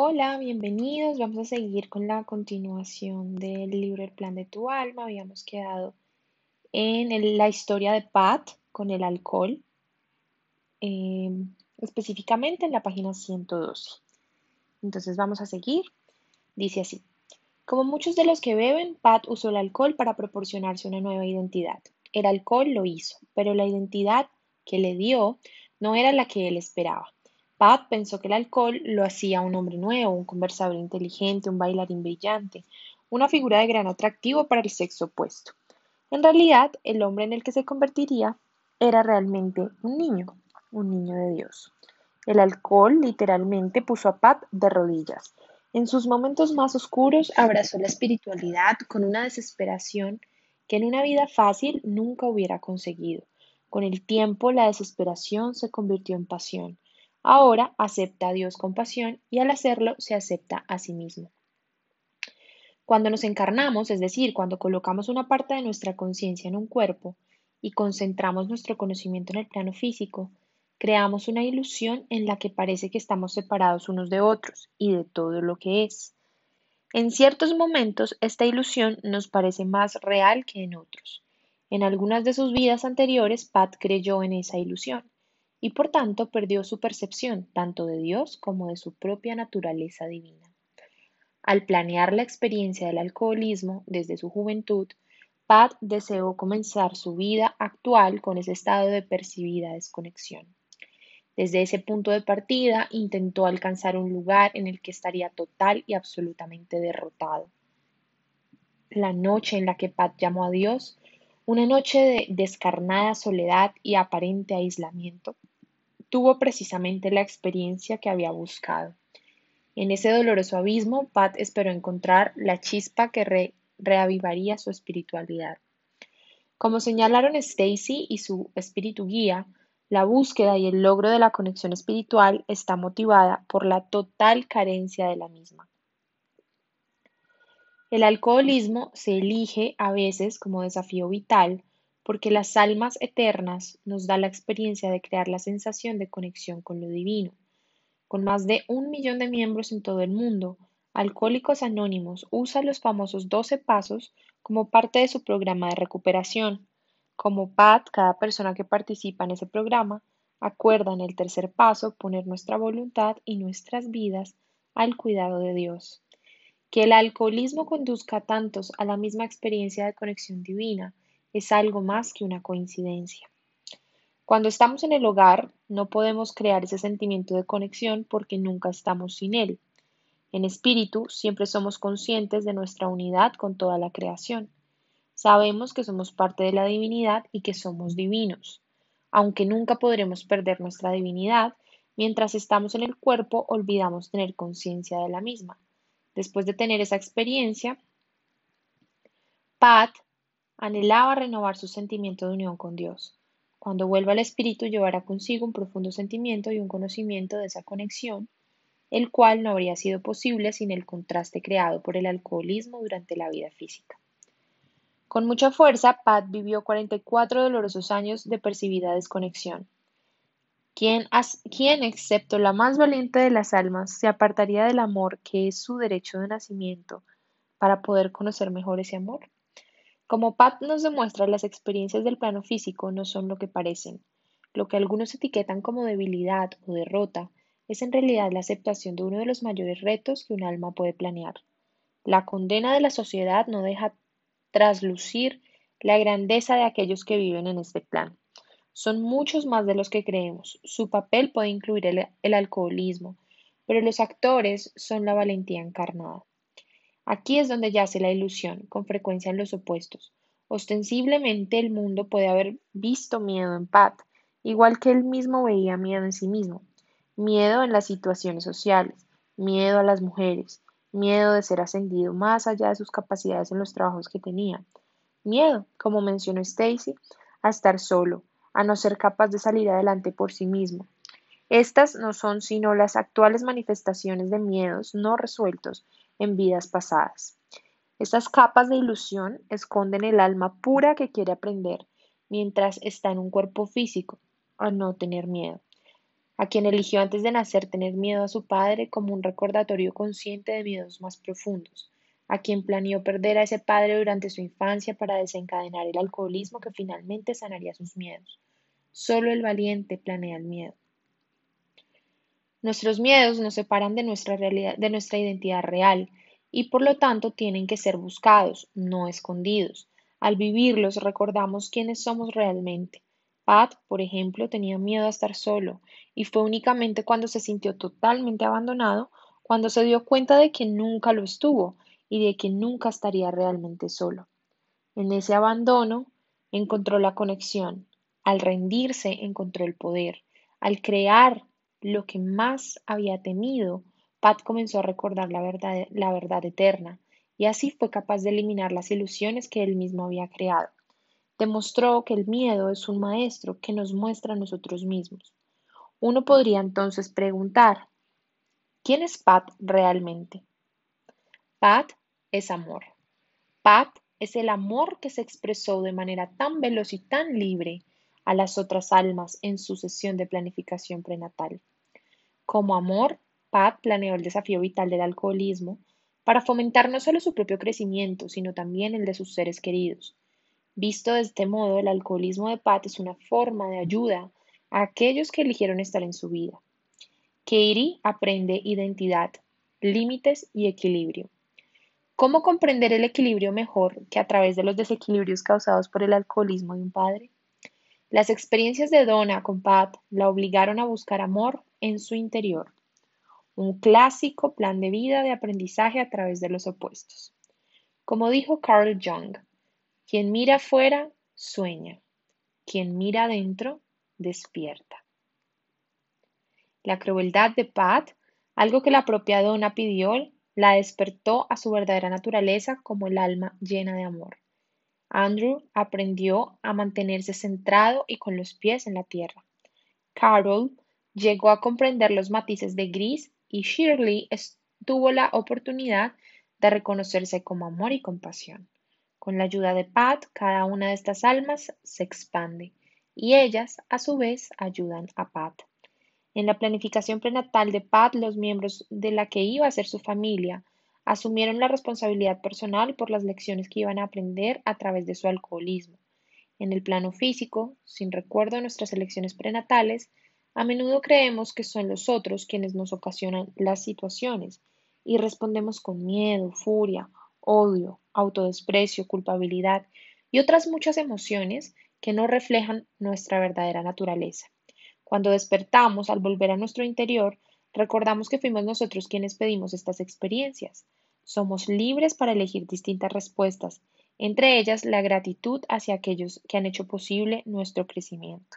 Hola, bienvenidos. Vamos a seguir con la continuación del libro El plan de tu alma. Habíamos quedado en la historia de Pat con el alcohol, em, específicamente en la página 112. Entonces vamos a seguir. Dice así. Como muchos de los que beben, Pat usó el alcohol para proporcionarse una nueva identidad. El alcohol lo hizo, pero la identidad que le dio no era la que él esperaba. Pat pensó que el alcohol lo hacía un hombre nuevo, un conversador inteligente, un bailarín brillante, una figura de gran atractivo para el sexo opuesto. En realidad, el hombre en el que se convertiría era realmente un niño, un niño de Dios. El alcohol literalmente puso a Pat de rodillas. En sus momentos más oscuros abrazó la espiritualidad con una desesperación que en una vida fácil nunca hubiera conseguido. Con el tiempo la desesperación se convirtió en pasión. Ahora acepta a Dios con pasión y al hacerlo se acepta a sí mismo. Cuando nos encarnamos, es decir, cuando colocamos una parte de nuestra conciencia en un cuerpo y concentramos nuestro conocimiento en el plano físico, creamos una ilusión en la que parece que estamos separados unos de otros y de todo lo que es. En ciertos momentos esta ilusión nos parece más real que en otros. En algunas de sus vidas anteriores, Pat creyó en esa ilusión y por tanto perdió su percepción tanto de Dios como de su propia naturaleza divina. Al planear la experiencia del alcoholismo desde su juventud, Pat deseó comenzar su vida actual con ese estado de percibida desconexión. Desde ese punto de partida intentó alcanzar un lugar en el que estaría total y absolutamente derrotado. La noche en la que Pat llamó a Dios, una noche de descarnada soledad y aparente aislamiento, tuvo precisamente la experiencia que había buscado. En ese doloroso abismo, Pat esperó encontrar la chispa que reavivaría su espiritualidad. Como señalaron Stacy y su espíritu guía, la búsqueda y el logro de la conexión espiritual está motivada por la total carencia de la misma. El alcoholismo se elige a veces como desafío vital porque las almas eternas nos da la experiencia de crear la sensación de conexión con lo divino con más de un millón de miembros en todo el mundo, Alcohólicos Anónimos usa los famosos 12 pasos como parte de su programa de recuperación. Como PAT, cada persona que participa en ese programa acuerda en el tercer paso poner nuestra voluntad y nuestras vidas al cuidado de Dios. Que el alcoholismo conduzca a tantos a la misma experiencia de conexión divina es algo más que una coincidencia. Cuando estamos en el hogar, no podemos crear ese sentimiento de conexión porque nunca estamos sin él. En espíritu, siempre somos conscientes de nuestra unidad con toda la creación. Sabemos que somos parte de la divinidad y que somos divinos. Aunque nunca podremos perder nuestra divinidad, mientras estamos en el cuerpo olvidamos tener conciencia de la misma. Después de tener esa experiencia, Pat anhelaba renovar su sentimiento de unión con Dios. Cuando vuelva al espíritu llevará consigo un profundo sentimiento y un conocimiento de esa conexión, el cual no habría sido posible sin el contraste creado por el alcoholismo durante la vida física. Con mucha fuerza, Pat vivió 44 dolorosos años de percibida desconexión. ¿Quién, ¿Quién, excepto la más valiente de las almas, se apartaría del amor que es su derecho de nacimiento para poder conocer mejor ese amor? Como Pat nos demuestra, las experiencias del plano físico no son lo que parecen. Lo que algunos etiquetan como debilidad o derrota es en realidad la aceptación de uno de los mayores retos que un alma puede planear. La condena de la sociedad no deja traslucir la grandeza de aquellos que viven en este plan. Son muchos más de los que creemos. Su papel puede incluir el, el alcoholismo, pero los actores son la valentía encarnada. Aquí es donde yace la ilusión, con frecuencia en los opuestos. Ostensiblemente el mundo puede haber visto miedo en Pat, igual que él mismo veía miedo en sí mismo. Miedo en las situaciones sociales, miedo a las mujeres, miedo de ser ascendido más allá de sus capacidades en los trabajos que tenía. Miedo, como mencionó Stacy, a estar solo, a no ser capaz de salir adelante por sí mismo. Estas no son sino las actuales manifestaciones de miedos no resueltos en vidas pasadas. Estas capas de ilusión esconden el alma pura que quiere aprender mientras está en un cuerpo físico, a no tener miedo. a quien eligió antes de nacer tener miedo a su padre como un recordatorio consciente de miedos más profundos, a quien planeó perder a ese padre durante su infancia para desencadenar el alcoholismo que finalmente sanaría sus miedos. Solo el valiente planea el miedo. Nuestros miedos nos separan de nuestra, realidad, de nuestra identidad real y por lo tanto tienen que ser buscados, no escondidos. Al vivirlos recordamos quiénes somos realmente Pat, por ejemplo, tenía miedo a estar solo, y fue únicamente cuando se sintió totalmente abandonado cuando se dio cuenta de que nunca lo estuvo y de que nunca estaría realmente solo. En ese abandono encontró la conexión, al rendirse encontró el poder, al crear lo que más había temido, Pat comenzó a recordar la verdad, la verdad eterna, y así fue capaz de eliminar las ilusiones que él mismo había creado demostró que el miedo es un maestro que nos muestra a nosotros mismos. Uno podría entonces preguntar, ¿quién es Pat realmente? Pat es amor. Pat es el amor que se expresó de manera tan veloz y tan libre a las otras almas en su sesión de planificación prenatal. Como amor, Pat planeó el desafío vital del alcoholismo para fomentar no solo su propio crecimiento, sino también el de sus seres queridos, Visto de este modo, el alcoholismo de Pat es una forma de ayuda a aquellos que eligieron estar en su vida. Katie aprende identidad, límites y equilibrio. ¿Cómo comprender el equilibrio mejor que a través de los desequilibrios causados por el alcoholismo de un padre? Las experiencias de Donna con Pat la obligaron a buscar amor en su interior, un clásico plan de vida de aprendizaje a través de los opuestos. Como dijo Carl Jung, quien mira afuera, sueña. Quien mira adentro, despierta. La crueldad de Pat, algo que la propia dona pidió, la despertó a su verdadera naturaleza como el alma llena de amor. Andrew aprendió a mantenerse centrado y con los pies en la tierra. Carol llegó a comprender los matices de gris y Shirley tuvo la oportunidad de reconocerse como amor y compasión. Con la ayuda de Pat, cada una de estas almas se expande y ellas, a su vez, ayudan a Pat. En la planificación prenatal de Pat, los miembros de la que iba a ser su familia asumieron la responsabilidad personal por las lecciones que iban a aprender a través de su alcoholismo. En el plano físico, sin recuerdo de nuestras elecciones prenatales, a menudo creemos que son los otros quienes nos ocasionan las situaciones y respondemos con miedo, furia odio, autodesprecio, culpabilidad y otras muchas emociones que no reflejan nuestra verdadera naturaleza. Cuando despertamos al volver a nuestro interior, recordamos que fuimos nosotros quienes pedimos estas experiencias. Somos libres para elegir distintas respuestas, entre ellas la gratitud hacia aquellos que han hecho posible nuestro crecimiento.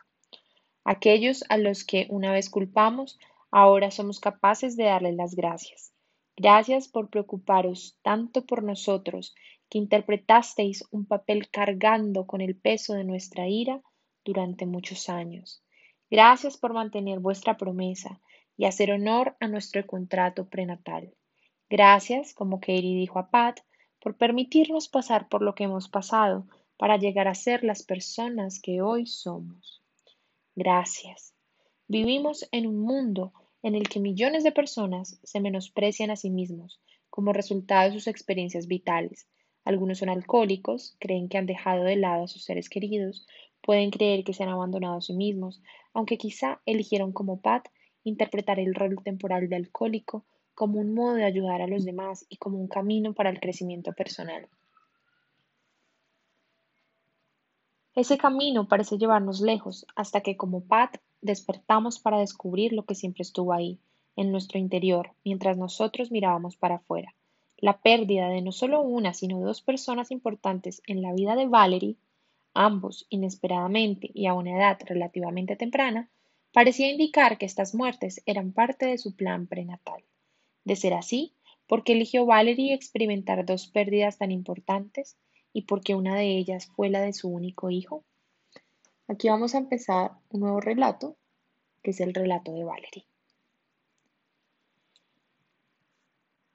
Aquellos a los que una vez culpamos, ahora somos capaces de darles las gracias. Gracias por preocuparos tanto por nosotros, que interpretasteis un papel cargando con el peso de nuestra ira durante muchos años. Gracias por mantener vuestra promesa y hacer honor a nuestro contrato prenatal. Gracias, como Katie dijo a Pat, por permitirnos pasar por lo que hemos pasado para llegar a ser las personas que hoy somos. Gracias. Vivimos en un mundo en el que millones de personas se menosprecian a sí mismos como resultado de sus experiencias vitales. Algunos son alcohólicos, creen que han dejado de lado a sus seres queridos, pueden creer que se han abandonado a sí mismos, aunque quizá eligieron como Pat interpretar el rol temporal de alcohólico como un modo de ayudar a los demás y como un camino para el crecimiento personal. Ese camino parece llevarnos lejos hasta que como Pat despertamos para descubrir lo que siempre estuvo ahí, en nuestro interior, mientras nosotros mirábamos para afuera. La pérdida de no solo una, sino dos personas importantes en la vida de Valerie, ambos inesperadamente y a una edad relativamente temprana, parecía indicar que estas muertes eran parte de su plan prenatal. De ser así, ¿por qué eligió Valerie experimentar dos pérdidas tan importantes y por qué una de ellas fue la de su único hijo? Aquí vamos a empezar un nuevo relato, que es el relato de Valerie.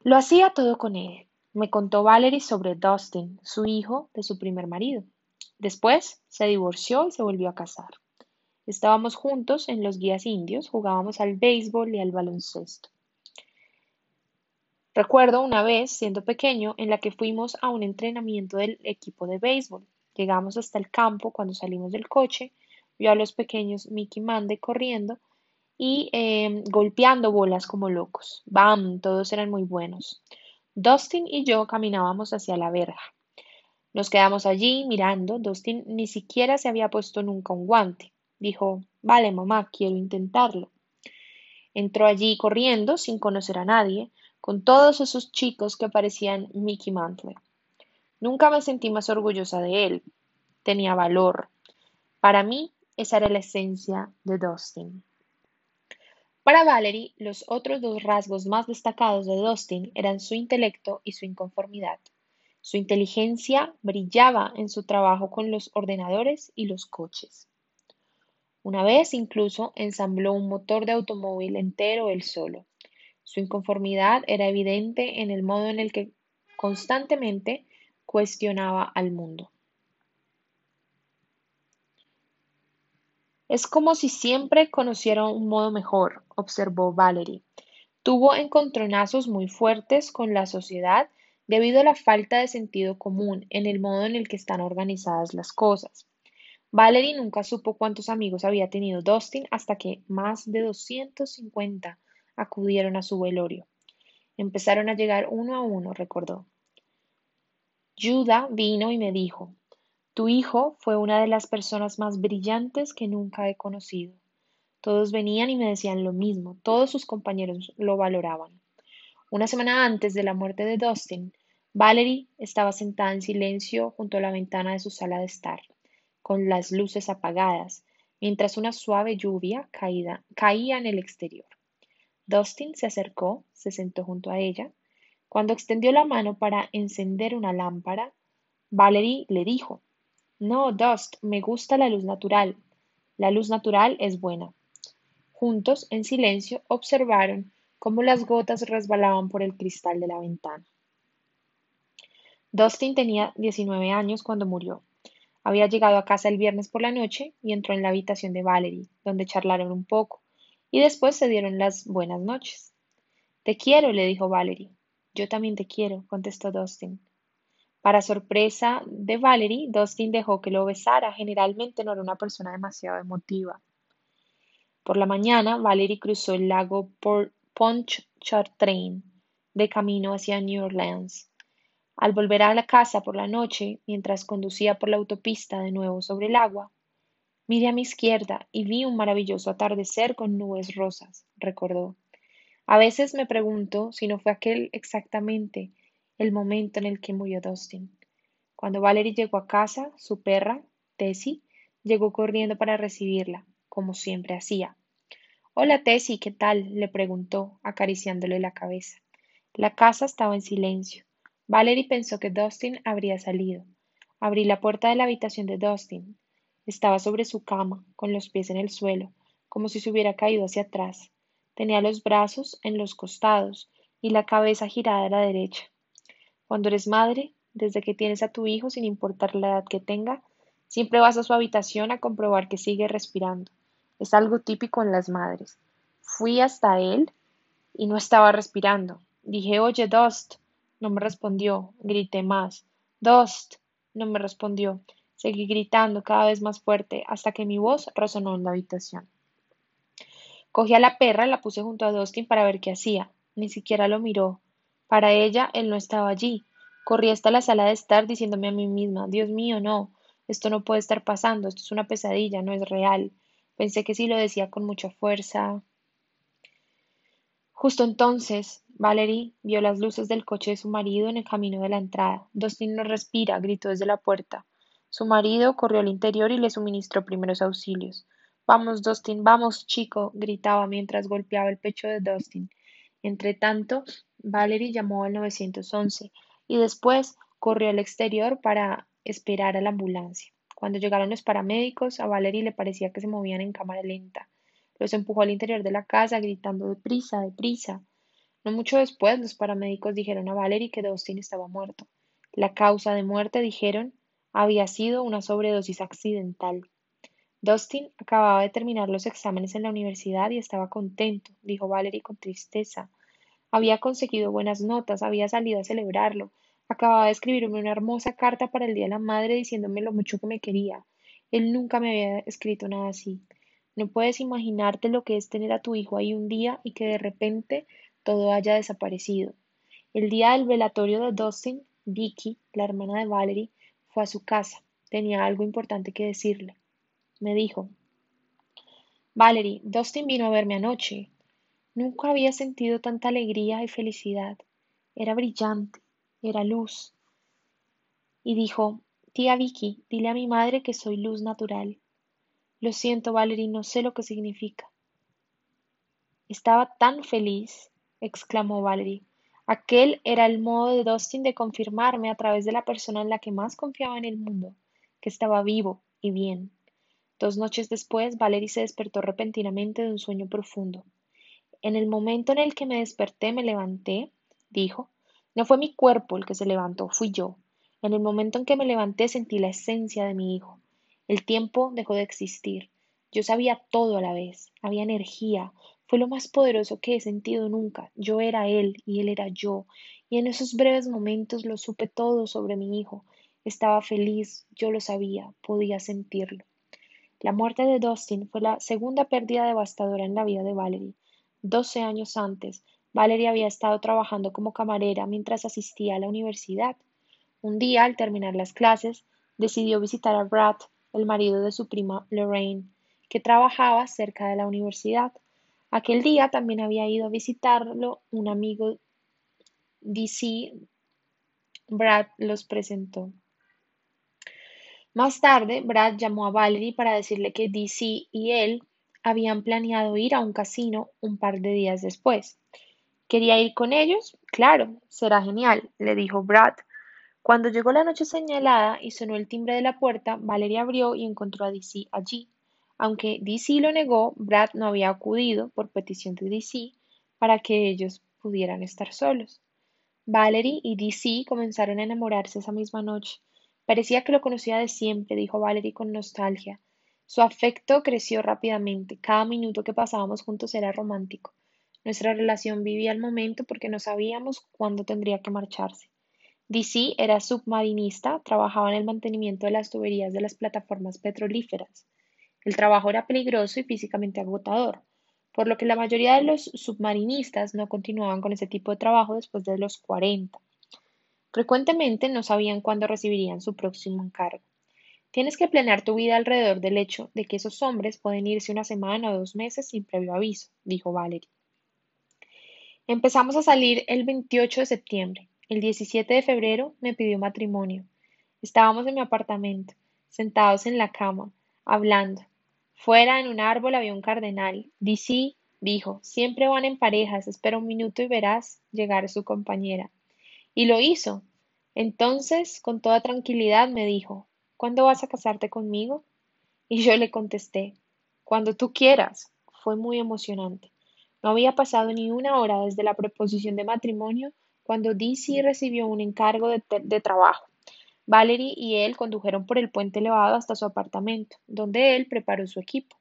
Lo hacía todo con él. Me contó Valerie sobre Dustin, su hijo de su primer marido. Después se divorció y se volvió a casar. Estábamos juntos en los guías indios, jugábamos al béisbol y al baloncesto. Recuerdo una vez, siendo pequeño, en la que fuimos a un entrenamiento del equipo de béisbol. Llegamos hasta el campo cuando salimos del coche, vio a los pequeños Mickey Mande corriendo y em, golpeando bolas como locos. ¡Bam! Todos eran muy buenos. Dustin y yo caminábamos hacia la verja. Nos quedamos allí mirando. Dustin ni siquiera se había puesto nunca un guante. Dijo, vale, mamá, quiero intentarlo. Entró allí corriendo, sin conocer a nadie, con todos esos chicos que parecían Mickey Mantle. Nunca me sentí más orgullosa de él. Tenía valor. Para mí, esa era la esencia de Dustin. Para Valerie, los otros dos rasgos más destacados de Dustin eran su intelecto y su inconformidad. Su inteligencia brillaba en su trabajo con los ordenadores y los coches. Una vez incluso ensambló un motor de automóvil entero él solo. Su inconformidad era evidente en el modo en el que constantemente cuestionaba al mundo. Es como si siempre conociera un modo mejor, observó Valerie. Tuvo encontronazos muy fuertes con la sociedad debido a la falta de sentido común en el modo en el que están organizadas las cosas. Valerie nunca supo cuántos amigos había tenido Dustin hasta que más de 250 acudieron a su velorio. Empezaron a llegar uno a uno, recordó. Judah vino y me dijo, tu hijo fue una de las personas más brillantes que nunca he conocido. Todos venían y me decían lo mismo, todos sus compañeros lo valoraban. Una semana antes de la muerte de Dustin, Valerie estaba sentada en silencio junto a la ventana de su sala de estar, con las luces apagadas, mientras una suave lluvia caía en el exterior. Dustin se acercó, se sentó junto a ella. Cuando extendió la mano para encender una lámpara, Valerie le dijo no, Dust, me gusta la luz natural. La luz natural es buena. Juntos, en silencio, observaron cómo las gotas resbalaban por el cristal de la ventana. Dustin tenía 19 años cuando murió. Había llegado a casa el viernes por la noche y entró en la habitación de Valerie, donde charlaron un poco, y después se dieron las buenas noches. Te quiero, le dijo Valerie. Yo también te quiero, contestó Dustin. Para sorpresa de Valerie, Dustin dejó que lo besara. Generalmente no era una persona demasiado emotiva. Por la mañana, Valerie cruzó el lago Pontchartrain de camino hacia New Orleans. Al volver a la casa por la noche, mientras conducía por la autopista de nuevo sobre el agua, miré a mi izquierda y vi un maravilloso atardecer con nubes rosas, recordó. A veces me pregunto si no fue aquel exactamente el momento en el que murió Dustin. Cuando Valerie llegó a casa, su perra, Tessie, llegó corriendo para recibirla, como siempre hacía. Hola Tessie, ¿qué tal? le preguntó, acariciándole la cabeza. La casa estaba en silencio. Valerie pensó que Dustin habría salido. Abrí la puerta de la habitación de Dustin. Estaba sobre su cama, con los pies en el suelo, como si se hubiera caído hacia atrás. Tenía los brazos en los costados y la cabeza girada a la derecha. Cuando eres madre, desde que tienes a tu hijo, sin importar la edad que tenga, siempre vas a su habitación a comprobar que sigue respirando. Es algo típico en las madres. Fui hasta él y no estaba respirando. Dije, oye, Dust. No me respondió. Grité más. Dust. No me respondió. Seguí gritando cada vez más fuerte hasta que mi voz resonó en la habitación. Cogí a la perra, la puse junto a Dustin para ver qué hacía. Ni siquiera lo miró. Para ella, él no estaba allí. Corrí hasta la sala de estar diciéndome a mí misma, Dios mío, no, esto no puede estar pasando, esto es una pesadilla, no es real. Pensé que si lo decía con mucha fuerza. Justo entonces, Valerie vio las luces del coche de su marido en el camino de la entrada. Dustin no respira, gritó desde la puerta. Su marido corrió al interior y le suministró primeros auxilios. Vamos, Dustin, vamos, chico, gritaba mientras golpeaba el pecho de Dustin. Entre tanto, Valerie llamó al 911 y después corrió al exterior para esperar a la ambulancia. Cuando llegaron los paramédicos, a Valerie le parecía que se movían en cámara lenta. Los empujó al interior de la casa gritando deprisa, deprisa. No mucho después, los paramédicos dijeron a Valerie que Dustin estaba muerto. La causa de muerte, dijeron, había sido una sobredosis accidental. Dustin acababa de terminar los exámenes en la universidad y estaba contento, dijo Valerie con tristeza. Había conseguido buenas notas, había salido a celebrarlo, acababa de escribirme una hermosa carta para el Día de la Madre diciéndome lo mucho que me quería. Él nunca me había escrito nada así. No puedes imaginarte lo que es tener a tu hijo ahí un día y que de repente todo haya desaparecido. El día del velatorio de Dustin, Vicky, la hermana de Valerie, fue a su casa. Tenía algo importante que decirle. Me dijo, Valerie, Dustin vino a verme anoche. Nunca había sentido tanta alegría y felicidad. Era brillante, era luz. Y dijo, Tía Vicky, dile a mi madre que soy luz natural. Lo siento, Valerie, no sé lo que significa. Estaba tan feliz, exclamó Valerie. Aquel era el modo de Dustin de confirmarme a través de la persona en la que más confiaba en el mundo, que estaba vivo y bien. Dos noches después, Valerie se despertó repentinamente de un sueño profundo. En el momento en el que me desperté, me levanté, dijo. No fue mi cuerpo el que se levantó, fui yo. En el momento en que me levanté sentí la esencia de mi hijo. El tiempo dejó de existir. Yo sabía todo a la vez. Había energía. Fue lo más poderoso que he sentido nunca. Yo era él y él era yo. Y en esos breves momentos lo supe todo sobre mi hijo. Estaba feliz, yo lo sabía, podía sentirlo. La muerte de Dustin fue la segunda pérdida devastadora en la vida de Valerie. Doce años antes, Valerie había estado trabajando como camarera mientras asistía a la universidad. Un día, al terminar las clases, decidió visitar a Brad el marido de su prima Lorraine, que trabajaba cerca de la universidad. Aquel día también había ido a visitarlo un amigo DC. Brad los presentó. Más tarde, Brad llamó a Valerie para decirle que DC y él habían planeado ir a un casino un par de días después. ¿Quería ir con ellos? Claro, será genial, le dijo Brad. Cuando llegó la noche señalada y sonó el timbre de la puerta, Valeria abrió y encontró a DC allí. Aunque DC lo negó, Brad no había acudido, por petición de DC, para que ellos pudieran estar solos. Valerie y DC comenzaron a enamorarse esa misma noche. Parecía que lo conocía de siempre, dijo Valerie con nostalgia. Su afecto creció rápidamente. Cada minuto que pasábamos juntos era romántico. Nuestra relación vivía el momento porque no sabíamos cuándo tendría que marcharse. DC era submarinista, trabajaba en el mantenimiento de las tuberías de las plataformas petrolíferas. El trabajo era peligroso y físicamente agotador, por lo que la mayoría de los submarinistas no continuaban con ese tipo de trabajo después de los 40. Frecuentemente no sabían cuándo recibirían su próximo encargo. Tienes que planear tu vida alrededor del hecho de que esos hombres pueden irse una semana o dos meses sin previo aviso, dijo Valerie. Empezamos a salir el 28 de septiembre. El 17 de febrero me pidió matrimonio. Estábamos en mi apartamento, sentados en la cama, hablando. Fuera, en un árbol, había un cardenal. DC dijo, siempre van en parejas, espera un minuto y verás llegar su compañera. Y lo hizo. Entonces, con toda tranquilidad, me dijo, ¿cuándo vas a casarte conmigo? Y yo le contesté, cuando tú quieras. Fue muy emocionante. No había pasado ni una hora desde la proposición de matrimonio cuando DC recibió un encargo de, trabajo. Valerie y él condujeron por el puente elevado hasta su apartamento, donde él preparó su equipo.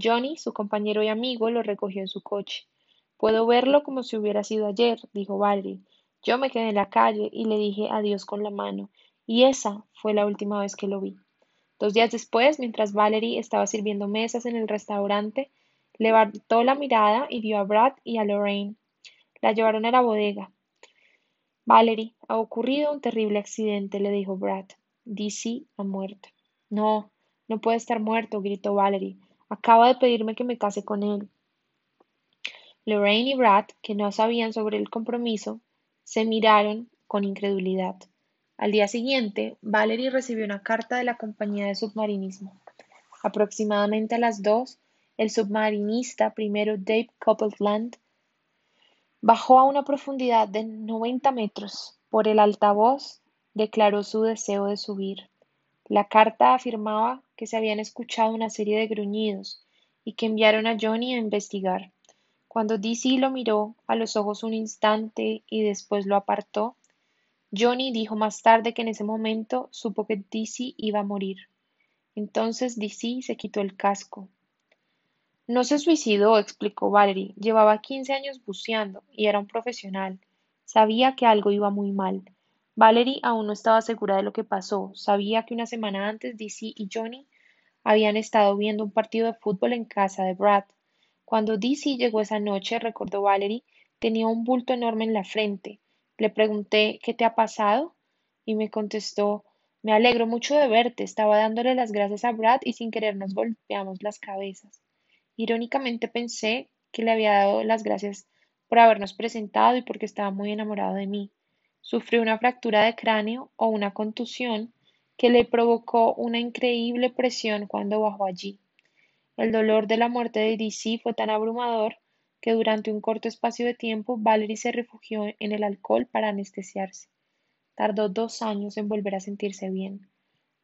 Johnny, su compañero y amigo, lo recogió en su coche. Puedo verlo como si hubiera sido ayer, dijo Valerie. Yo me quedé en la calle y le dije adiós con la mano, y esa fue la última vez que lo vi. Dos días después, mientras Valerie estaba sirviendo mesas en el restaurante, levantó la mirada y vio a Brad y a Lorraine. La llevaron a la bodega. Valerie, ha ocurrido un terrible accidente, le dijo Brad. DC ha muerto. No, no puede estar muerto, gritó Valerie. Acaba de pedirme que me case con él. Lorraine y Brad, que no sabían sobre el compromiso, se miraron con incredulidad. Al día siguiente, Valerie recibió una carta de la compañía de submarinismo. Aproximadamente a las dos, el submarinista primero Dave Copeland Bajó a una profundidad de 90 metros. Por el altavoz declaró su deseo de subir. La carta afirmaba que se habían escuchado una serie de gruñidos y que enviaron a Johnny a investigar. Cuando DC lo miró a los ojos un instante y después lo apartó, Johnny dijo más tarde que en ese momento supo que DC iba a morir. Entonces DC se quitó el casco. No se suicidó, explicó Valerie. Llevaba quince años buceando y era un profesional. Sabía que algo iba muy mal. Valerie aún no estaba segura de lo que pasó. Sabía que una semana antes DC y Johnny habían estado viendo un partido de fútbol en casa de Brad. Cuando DC llegó esa noche, recordó Valerie, tenía un bulto enorme en la frente. Le pregunté ¿Qué te ha pasado? y me contestó Me alegro mucho de verte. Estaba dándole las gracias a Brad y sin querer nos golpeamos las cabezas. Irónicamente pensé que le había dado las gracias por habernos presentado y porque estaba muy enamorado de mí. Sufrió una fractura de cráneo o una contusión que le provocó una increíble presión cuando bajó allí. El dolor de la muerte de DC fue tan abrumador que durante un corto espacio de tiempo Valerie se refugió en el alcohol para anestesiarse. Tardó dos años en volver a sentirse bien.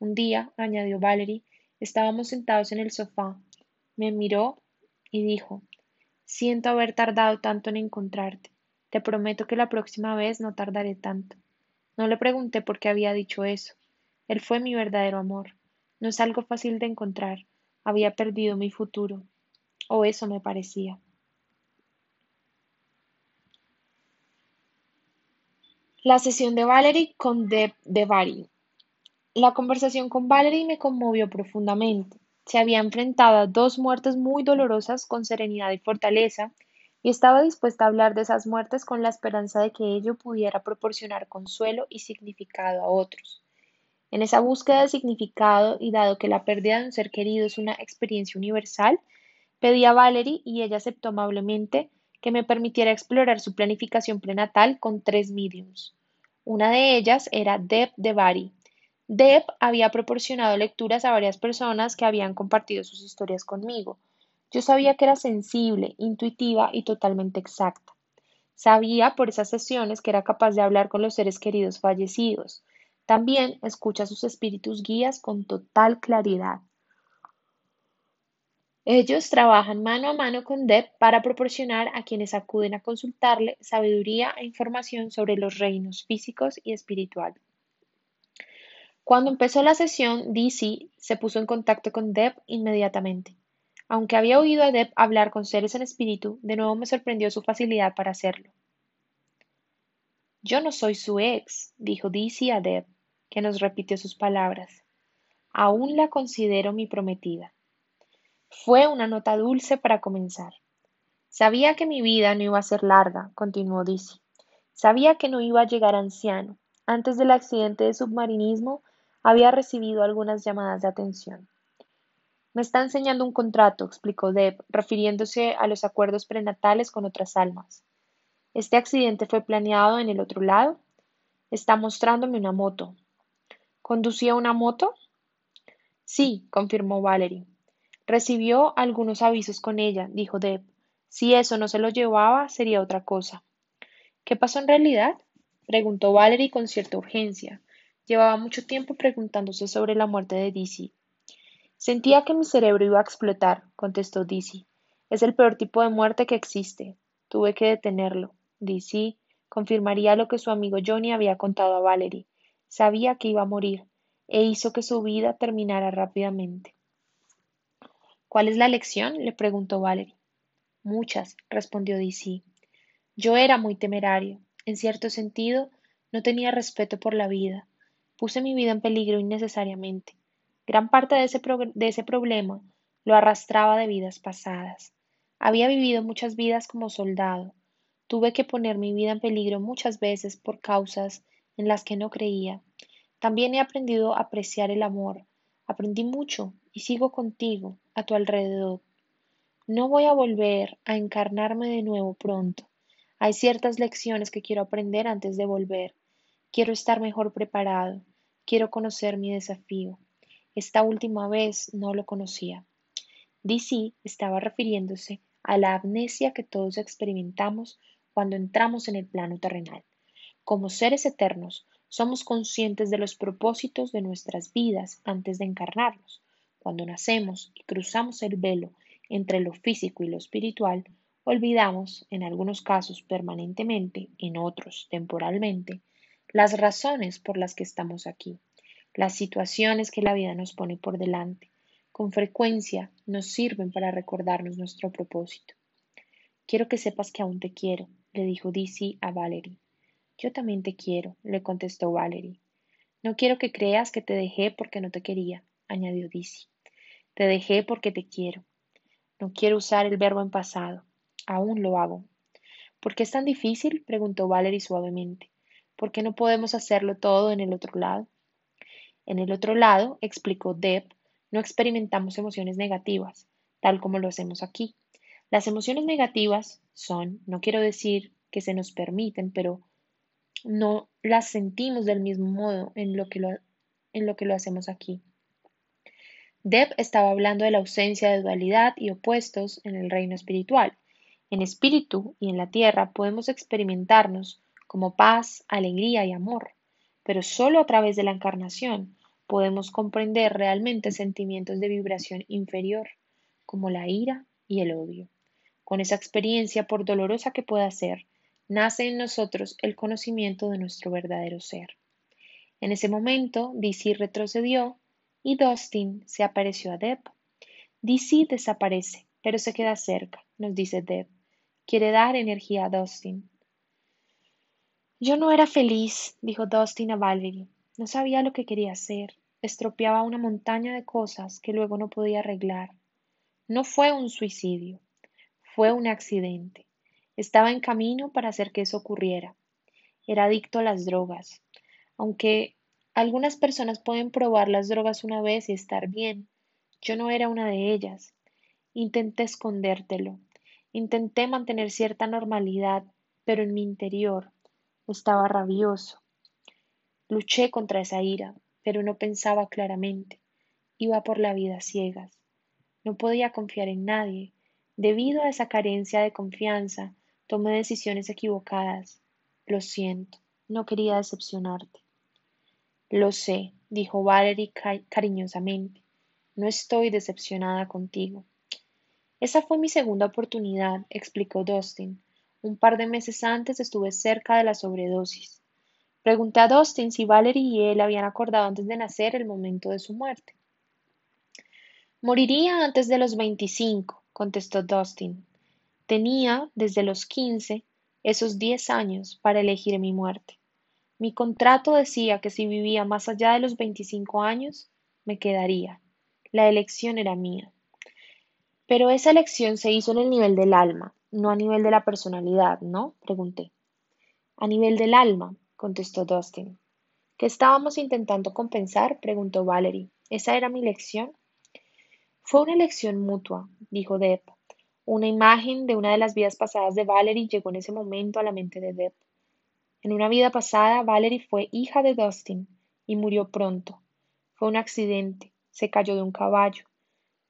Un día, añadió Valerie, estábamos sentados en el sofá. Me miró y dijo Siento haber tardado tanto en encontrarte. Te prometo que la próxima vez no tardaré tanto. No le pregunté por qué había dicho eso. Él fue mi verdadero amor. No es algo fácil de encontrar. Había perdido mi futuro. O eso me parecía. La sesión de Valerie con Deb de Bari. La conversación con Valerie me conmovió profundamente. Se había enfrentado a dos muertes muy dolorosas con serenidad y fortaleza, y estaba dispuesta a hablar de esas muertes con la esperanza de que ello pudiera proporcionar consuelo y significado a otros. En esa búsqueda de significado, y dado que la pérdida de un ser querido es una experiencia universal, pedí a Valerie y ella aceptó amablemente que me permitiera explorar su planificación prenatal con tres mediums. Una de ellas era Deb de Bari. Deb había proporcionado lecturas a varias personas que habían compartido sus historias conmigo. Yo sabía que era sensible, intuitiva y totalmente exacta. Sabía por esas sesiones que era capaz de hablar con los seres queridos fallecidos. También escucha a sus espíritus guías con total claridad. Ellos trabajan mano a mano con Deb para proporcionar a quienes acuden a consultarle sabiduría e información sobre los reinos físicos y espiritual. Cuando empezó la sesión, DC se puso en contacto con Deb inmediatamente. Aunque había oído a Deb hablar con seres en espíritu, de nuevo me sorprendió su facilidad para hacerlo. Yo no soy su ex, dijo DC a Deb, que nos repitió sus palabras. Aún la considero mi prometida. Fue una nota dulce para comenzar. Sabía que mi vida no iba a ser larga, continuó Dizzy. Sabía que no iba a llegar anciano. Antes del accidente de submarinismo había recibido algunas llamadas de atención. Me está enseñando un contrato, explicó Deb, refiriéndose a los acuerdos prenatales con otras almas. Este accidente fue planeado en el otro lado. Está mostrándome una moto. ¿Conducía una moto? Sí, confirmó Valerie. Recibió algunos avisos con ella, dijo Deb. Si eso no se lo llevaba, sería otra cosa. ¿Qué pasó en realidad? preguntó Valerie con cierta urgencia. Llevaba mucho tiempo preguntándose sobre la muerte de Dizzy. Sentía que mi cerebro iba a explotar, contestó Dizzy. Es el peor tipo de muerte que existe. Tuve que detenerlo. Dizzy confirmaría lo que su amigo Johnny había contado a Valerie. Sabía que iba a morir, e hizo que su vida terminara rápidamente. ¿Cuál es la lección? le preguntó Valerie. Muchas, respondió DC. Yo era muy temerario. En cierto sentido, no tenía respeto por la vida. Puse mi vida en peligro innecesariamente. Gran parte de ese, de ese problema lo arrastraba de vidas pasadas. Había vivido muchas vidas como soldado. Tuve que poner mi vida en peligro muchas veces por causas en las que no creía. También he aprendido a apreciar el amor. Aprendí mucho y sigo contigo, a tu alrededor. No voy a volver a encarnarme de nuevo pronto. Hay ciertas lecciones que quiero aprender antes de volver. Quiero estar mejor preparado. Quiero conocer mi desafío. Esta última vez no lo conocía. DC estaba refiriéndose a la amnesia que todos experimentamos cuando entramos en el plano terrenal. Como seres eternos, somos conscientes de los propósitos de nuestras vidas antes de encarnarnos. Cuando nacemos y cruzamos el velo entre lo físico y lo espiritual, olvidamos, en algunos casos permanentemente, en otros temporalmente, las razones por las que estamos aquí. Las situaciones que la vida nos pone por delante, con frecuencia nos sirven para recordarnos nuestro propósito. Quiero que sepas que aún te quiero, le dijo Dizzy a Valerie. Yo también te quiero, le contestó Valerie. No quiero que creas que te dejé porque no te quería, añadió Dizzy. Te dejé porque te quiero. No quiero usar el verbo en pasado. Aún lo hago. ¿Por qué es tan difícil? preguntó Valerie suavemente. ¿Por qué no podemos hacerlo todo en el otro lado? En el otro lado, explicó Deb, no experimentamos emociones negativas, tal como lo hacemos aquí. Las emociones negativas son, no quiero decir que se nos permiten, pero no las sentimos del mismo modo en lo que lo, en lo, que lo hacemos aquí. Deb estaba hablando de la ausencia de dualidad y opuestos en el reino espiritual. En espíritu y en la tierra podemos experimentarnos como paz, alegría y amor pero solo a través de la encarnación podemos comprender realmente sentimientos de vibración inferior, como la ira y el odio. Con esa experiencia, por dolorosa que pueda ser, nace en nosotros el conocimiento de nuestro verdadero ser. En ese momento, DC retrocedió y Dustin se apareció a Deb. DC desaparece, pero se queda cerca, nos dice Deb. Quiere dar energía a Dustin. Yo no era feliz, dijo Dustin a Valerie. No sabía lo que quería hacer. Estropeaba una montaña de cosas que luego no podía arreglar. No fue un suicidio, fue un accidente. Estaba en camino para hacer que eso ocurriera. Era adicto a las drogas. Aunque algunas personas pueden probar las drogas una vez y estar bien, yo no era una de ellas. Intenté escondértelo. Intenté mantener cierta normalidad, pero en mi interior estaba rabioso. Luché contra esa ira, pero no pensaba claramente. Iba por la vida ciegas. No podía confiar en nadie. Debido a esa carencia de confianza, tomé decisiones equivocadas. Lo siento, no quería decepcionarte. Lo sé, dijo Valerie cariñosamente. No estoy decepcionada contigo. Esa fue mi segunda oportunidad, explicó Dustin. Un par de meses antes estuve cerca de la sobredosis. Pregunté a Dustin si Valerie y él habían acordado antes de nacer el momento de su muerte. Moriría antes de los veinticinco, contestó Dustin. Tenía, desde los quince, esos diez años para elegir mi muerte. Mi contrato decía que si vivía más allá de los veinticinco años, me quedaría. La elección era mía. Pero esa elección se hizo en el nivel del alma, no a nivel de la personalidad, ¿no? Pregunté. A nivel del alma, contestó Dustin. ¿Qué estábamos intentando compensar? preguntó Valerie. ¿Esa era mi lección? Fue una lección mutua, dijo Deb. Una imagen de una de las vidas pasadas de Valerie llegó en ese momento a la mente de Deb. En una vida pasada, Valerie fue hija de Dustin y murió pronto. Fue un accidente. Se cayó de un caballo.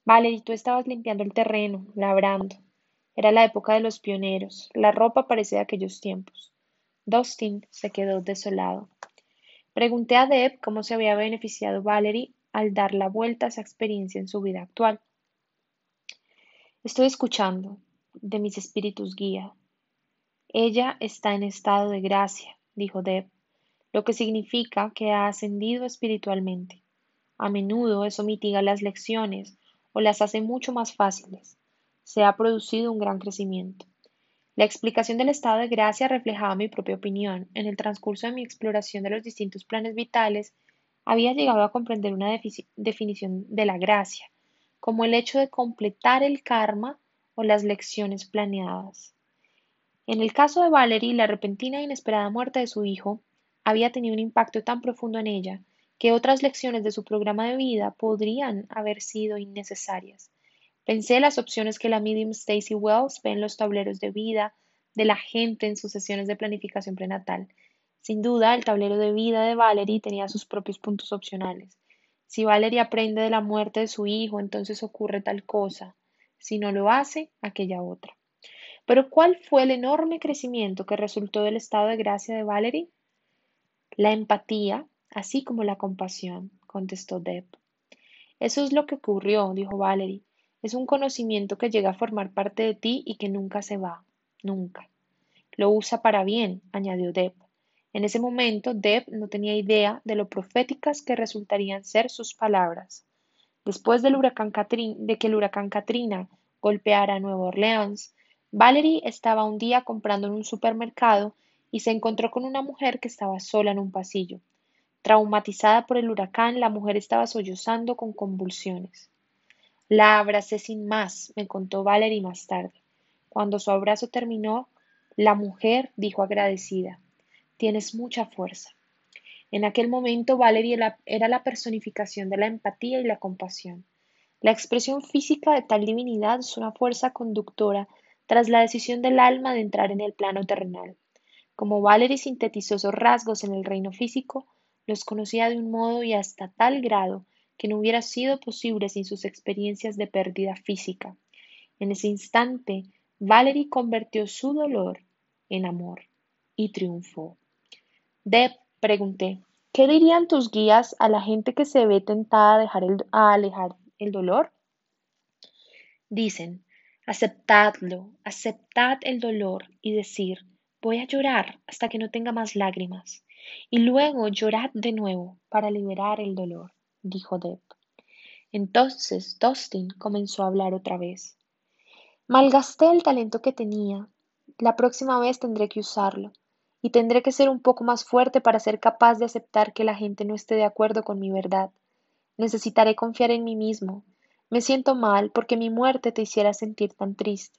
Valerie, tú estabas limpiando el terreno, labrando. Era la época de los pioneros. La ropa parecía de aquellos tiempos. Dustin se quedó desolado. Pregunté a Deb cómo se había beneficiado Valerie al dar la vuelta a esa experiencia en su vida actual. Estoy escuchando de mis espíritus guía. Ella está en estado de gracia, dijo Deb, lo que significa que ha ascendido espiritualmente. A menudo eso mitiga las lecciones o las hace mucho más fáciles se ha producido un gran crecimiento. La explicación del estado de gracia reflejaba mi propia opinión. En el transcurso de mi exploración de los distintos planes vitales, había llegado a comprender una definición de la gracia, como el hecho de completar el karma o las lecciones planeadas. En el caso de Valerie, la repentina e inesperada muerte de su hijo había tenido un impacto tan profundo en ella que otras lecciones de su programa de vida podrían haber sido innecesarias. Pensé las opciones que la medium Stacy Wells ve en los tableros de vida de la gente en sus sesiones de planificación prenatal. Sin duda, el tablero de vida de Valerie tenía sus propios puntos opcionales. Si Valerie aprende de la muerte de su hijo, entonces ocurre tal cosa. Si no lo hace, aquella otra. Pero ¿cuál fue el enorme crecimiento que resultó del estado de gracia de Valerie? La empatía, así como la compasión, contestó Deb. Eso es lo que ocurrió, dijo Valerie. Es un conocimiento que llega a formar parte de ti y que nunca se va, nunca. Lo usa para bien, añadió Deb. En ese momento, Deb no tenía idea de lo proféticas que resultarían ser sus palabras. Después del huracán de que el huracán Katrina golpeara Nueva Orleans, Valerie estaba un día comprando en un supermercado y se encontró con una mujer que estaba sola en un pasillo. Traumatizada por el huracán, la mujer estaba sollozando con convulsiones. La abracé sin más, me contó Valerie más tarde. Cuando su abrazo terminó, la mujer dijo agradecida, Tienes mucha fuerza. En aquel momento Valerie era la personificación de la empatía y la compasión. La expresión física de tal divinidad es una fuerza conductora tras la decisión del alma de entrar en el plano terrenal. Como Valerie sintetizó esos rasgos en el reino físico, los conocía de un modo y hasta tal grado que no hubiera sido posible sin sus experiencias de pérdida física. En ese instante, Valerie convirtió su dolor en amor y triunfó. Deb, pregunté, ¿qué dirían tus guías a la gente que se ve tentada a, dejar a alejar el dolor? Dicen, aceptadlo, aceptad el dolor y decir, voy a llorar hasta que no tenga más lágrimas, y luego llorad de nuevo para liberar el dolor dijo Deb. Entonces Dustin comenzó a hablar otra vez. Malgasté el talento que tenía. La próxima vez tendré que usarlo, y tendré que ser un poco más fuerte para ser capaz de aceptar que la gente no esté de acuerdo con mi verdad. Necesitaré confiar en mí mismo. Me siento mal porque mi muerte te hiciera sentir tan triste.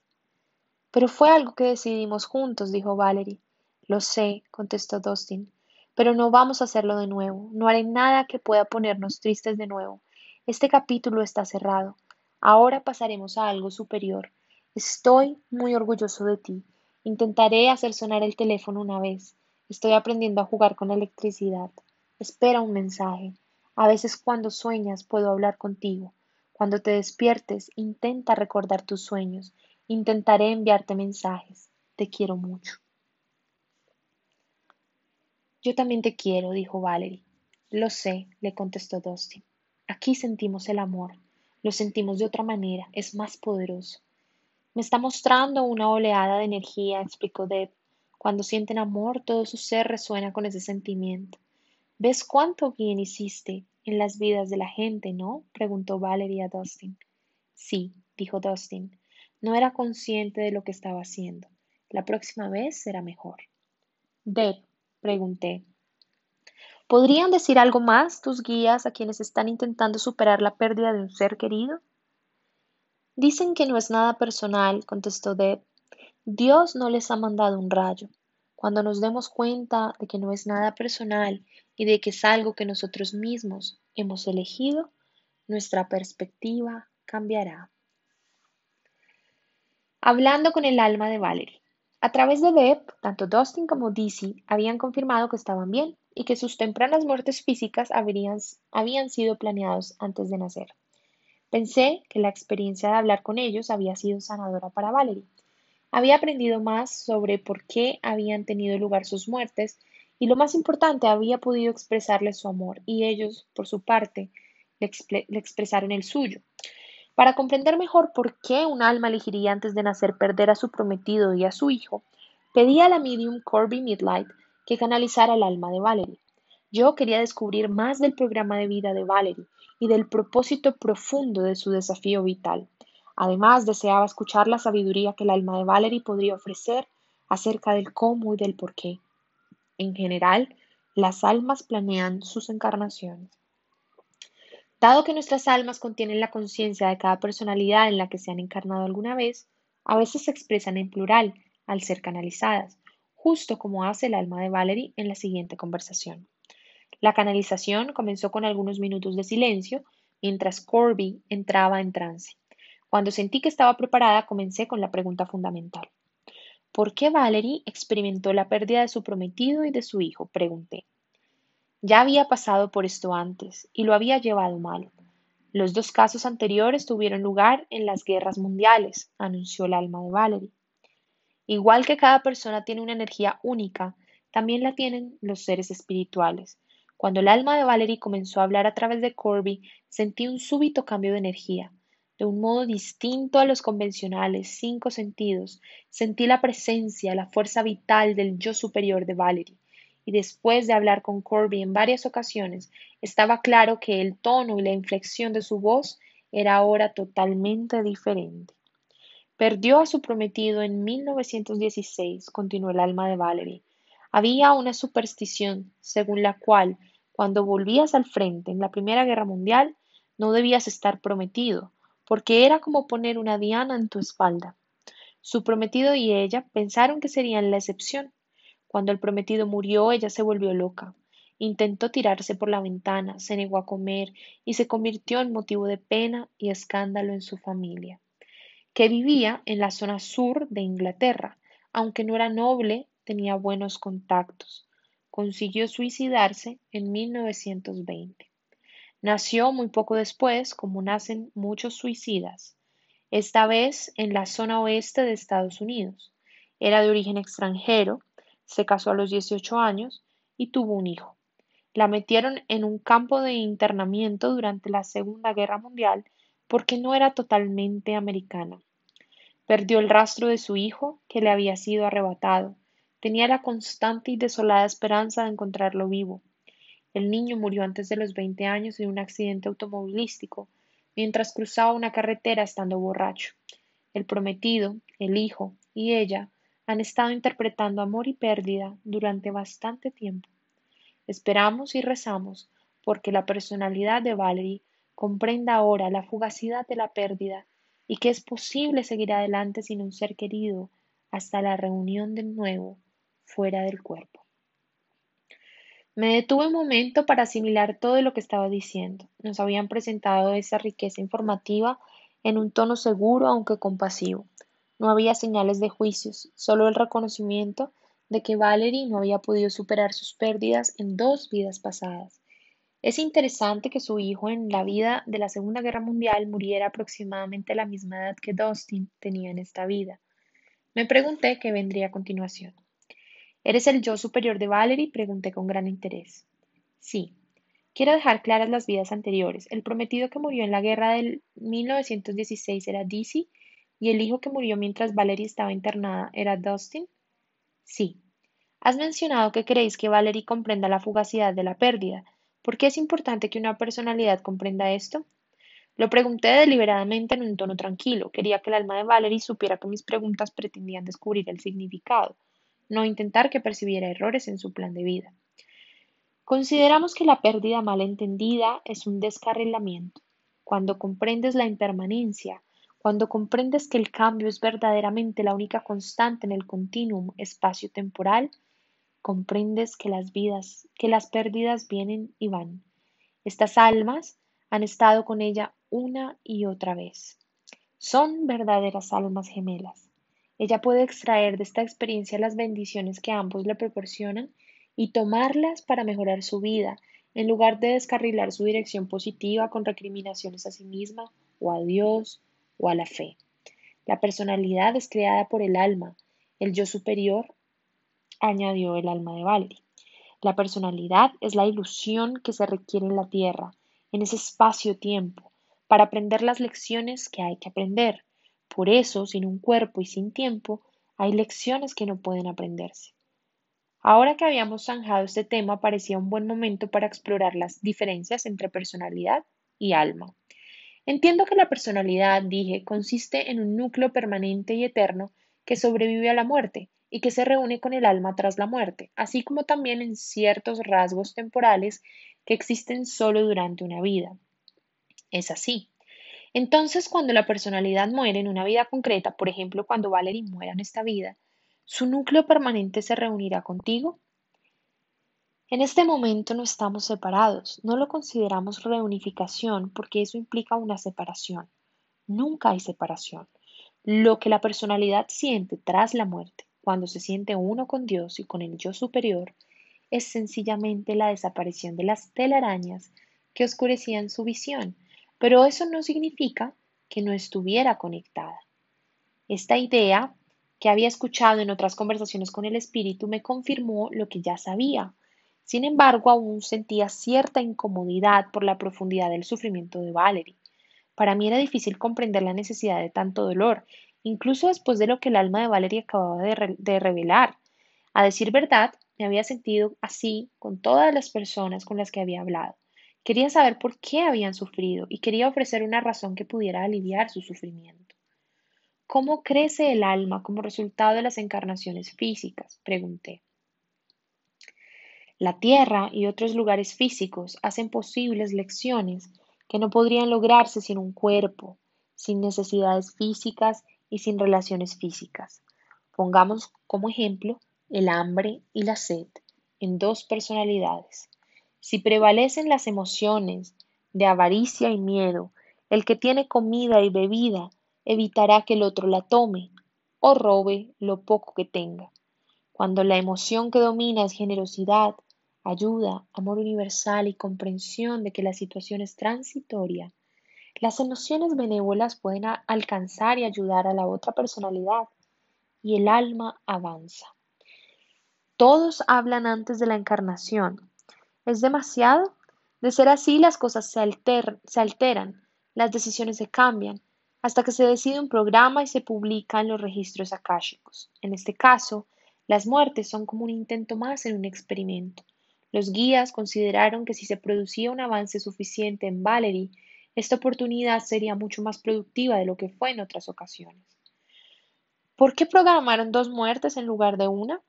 Pero fue algo que decidimos juntos, dijo Valerie. Lo sé, contestó Dustin. Pero no vamos a hacerlo de nuevo. No haré nada que pueda ponernos tristes de nuevo. Este capítulo está cerrado. Ahora pasaremos a algo superior. Estoy muy orgulloso de ti. Intentaré hacer sonar el teléfono una vez. Estoy aprendiendo a jugar con electricidad. Espera un mensaje. A veces cuando sueñas puedo hablar contigo. Cuando te despiertes, intenta recordar tus sueños. Intentaré enviarte mensajes. Te quiero mucho. Yo también te quiero, dijo Valerie. Lo sé, le contestó Dustin. Aquí sentimos el amor. Lo sentimos de otra manera, es más poderoso. Me está mostrando una oleada de energía, explicó Deb. Cuando sienten amor, todo su ser resuena con ese sentimiento. ¿Ves cuánto bien hiciste en las vidas de la gente, no? preguntó Valerie a Dustin. Sí, dijo Dustin. No era consciente de lo que estaba haciendo. La próxima vez será mejor. Deb, pregunté. ¿Podrían decir algo más tus guías a quienes están intentando superar la pérdida de un ser querido? Dicen que no es nada personal, contestó Deb. Dios no les ha mandado un rayo. Cuando nos demos cuenta de que no es nada personal y de que es algo que nosotros mismos hemos elegido, nuestra perspectiva cambiará. Hablando con el alma de Valerie. A través de Deb, tanto Dustin como Dizzy habían confirmado que estaban bien y que sus tempranas muertes físicas habrían, habían sido planeados antes de nacer. Pensé que la experiencia de hablar con ellos había sido sanadora para Valerie. Había aprendido más sobre por qué habían tenido lugar sus muertes y lo más importante, había podido expresarles su amor y ellos, por su parte, le expresaron el suyo. Para comprender mejor por qué un alma elegiría antes de nacer perder a su prometido y a su hijo, pedí a la medium Corby Midlight que canalizara el alma de Valerie. Yo quería descubrir más del programa de vida de Valerie y del propósito profundo de su desafío vital. Además, deseaba escuchar la sabiduría que el alma de Valerie podría ofrecer acerca del cómo y del por qué. En general, las almas planean sus encarnaciones. Dado que nuestras almas contienen la conciencia de cada personalidad en la que se han encarnado alguna vez, a veces se expresan en plural al ser canalizadas, justo como hace el alma de Valerie en la siguiente conversación. La canalización comenzó con algunos minutos de silencio mientras Corby entraba en trance. Cuando sentí que estaba preparada, comencé con la pregunta fundamental. ¿Por qué Valerie experimentó la pérdida de su prometido y de su hijo? pregunté. Ya había pasado por esto antes y lo había llevado mal. Los dos casos anteriores tuvieron lugar en las guerras mundiales, anunció el alma de Valerie. Igual que cada persona tiene una energía única, también la tienen los seres espirituales. Cuando el alma de Valerie comenzó a hablar a través de Corby, sentí un súbito cambio de energía. De un modo distinto a los convencionales cinco sentidos, sentí la presencia, la fuerza vital del yo superior de Valerie y después de hablar con Corby en varias ocasiones, estaba claro que el tono y la inflexión de su voz era ahora totalmente diferente. Perdió a su prometido en 1916, continuó el alma de Valerie. Había una superstición según la cual, cuando volvías al frente en la Primera Guerra Mundial, no debías estar prometido, porque era como poner una diana en tu espalda. Su prometido y ella pensaron que serían la excepción. Cuando el prometido murió, ella se volvió loca. Intentó tirarse por la ventana, se negó a comer y se convirtió en motivo de pena y escándalo en su familia, que vivía en la zona sur de Inglaterra. Aunque no era noble, tenía buenos contactos. Consiguió suicidarse en 1920. Nació muy poco después, como nacen muchos suicidas esta vez en la zona oeste de Estados Unidos. Era de origen extranjero, se casó a los 18 años y tuvo un hijo. La metieron en un campo de internamiento durante la Segunda Guerra Mundial porque no era totalmente americana. Perdió el rastro de su hijo, que le había sido arrebatado. Tenía la constante y desolada esperanza de encontrarlo vivo. El niño murió antes de los 20 años en un accidente automovilístico mientras cruzaba una carretera estando borracho. El prometido, el hijo y ella han estado interpretando amor y pérdida durante bastante tiempo. Esperamos y rezamos porque la personalidad de Valerie comprenda ahora la fugacidad de la pérdida y que es posible seguir adelante sin un ser querido hasta la reunión de nuevo fuera del cuerpo. Me detuve un momento para asimilar todo lo que estaba diciendo. Nos habían presentado esa riqueza informativa en un tono seguro aunque compasivo. No había señales de juicios, solo el reconocimiento de que Valerie no había podido superar sus pérdidas en dos vidas pasadas. Es interesante que su hijo en la vida de la Segunda Guerra Mundial muriera aproximadamente a la misma edad que Dustin tenía en esta vida. Me pregunté qué vendría a continuación. ¿Eres el yo superior de Valerie? pregunté con gran interés. Sí. Quiero dejar claras las vidas anteriores. El prometido que murió en la guerra del 1916 era Dizzy y el hijo que murió mientras Valerie estaba internada era Dustin. Sí. Has mencionado que creéis que Valerie comprenda la fugacidad de la pérdida. ¿Por qué es importante que una personalidad comprenda esto? Lo pregunté deliberadamente en un tono tranquilo. Quería que el alma de Valerie supiera que mis preguntas pretendían descubrir el significado no intentar que percibiera errores en su plan de vida. Consideramos que la pérdida mal entendida es un descarrilamiento. Cuando comprendes la impermanencia, cuando comprendes que el cambio es verdaderamente la única constante en el continuum espacio-temporal, comprendes que las vidas, que las pérdidas vienen y van. Estas almas han estado con ella una y otra vez. Son verdaderas almas gemelas. Ella puede extraer de esta experiencia las bendiciones que ambos le proporcionan y tomarlas para mejorar su vida, en lugar de descarrilar su dirección positiva con recriminaciones a sí misma o a Dios o a la fe. La personalidad es creada por el alma, el yo superior, añadió el alma de Valerie. La personalidad es la ilusión que se requiere en la tierra, en ese espacio-tiempo, para aprender las lecciones que hay que aprender, por eso, sin un cuerpo y sin tiempo, hay lecciones que no pueden aprenderse. Ahora que habíamos zanjado este tema, parecía un buen momento para explorar las diferencias entre personalidad y alma. Entiendo que la personalidad, dije, consiste en un núcleo permanente y eterno que sobrevive a la muerte y que se reúne con el alma tras la muerte, así como también en ciertos rasgos temporales que existen solo durante una vida. Es así. Entonces, cuando la personalidad muere en una vida concreta, por ejemplo, cuando Valerie muera en esta vida, ¿su núcleo permanente se reunirá contigo? En este momento no estamos separados, no lo consideramos reunificación porque eso implica una separación. Nunca hay separación. Lo que la personalidad siente tras la muerte, cuando se siente uno con Dios y con el yo superior, es sencillamente la desaparición de las telarañas que oscurecían su visión pero eso no significa que no estuviera conectada. Esta idea que había escuchado en otras conversaciones con el espíritu me confirmó lo que ya sabía. Sin embargo, aún sentía cierta incomodidad por la profundidad del sufrimiento de Valerie. Para mí era difícil comprender la necesidad de tanto dolor, incluso después de lo que el alma de Valerie acababa de, de revelar. A decir verdad, me había sentido así con todas las personas con las que había hablado. Quería saber por qué habían sufrido y quería ofrecer una razón que pudiera aliviar su sufrimiento. ¿Cómo crece el alma como resultado de las encarnaciones físicas? pregunté. La Tierra y otros lugares físicos hacen posibles lecciones que no podrían lograrse sin un cuerpo, sin necesidades físicas y sin relaciones físicas. Pongamos como ejemplo el hambre y la sed en dos personalidades. Si prevalecen las emociones de avaricia y miedo, el que tiene comida y bebida evitará que el otro la tome o robe lo poco que tenga. Cuando la emoción que domina es generosidad, ayuda, amor universal y comprensión de que la situación es transitoria, las emociones benévolas pueden alcanzar y ayudar a la otra personalidad y el alma avanza. Todos hablan antes de la encarnación, ¿Es demasiado? De ser así, las cosas se, alteran, las decisiones se cambian, hasta que se decide un programa y se publica en los registros akáshicos. En este caso, las muertes son como un intento más en un experimento. Los guías consideraron que si se producía un avance suficiente en Valerie, esta oportunidad sería mucho más productiva de lo que fue en otras ocasiones. ¿Por qué programaron dos muertes en lugar de una?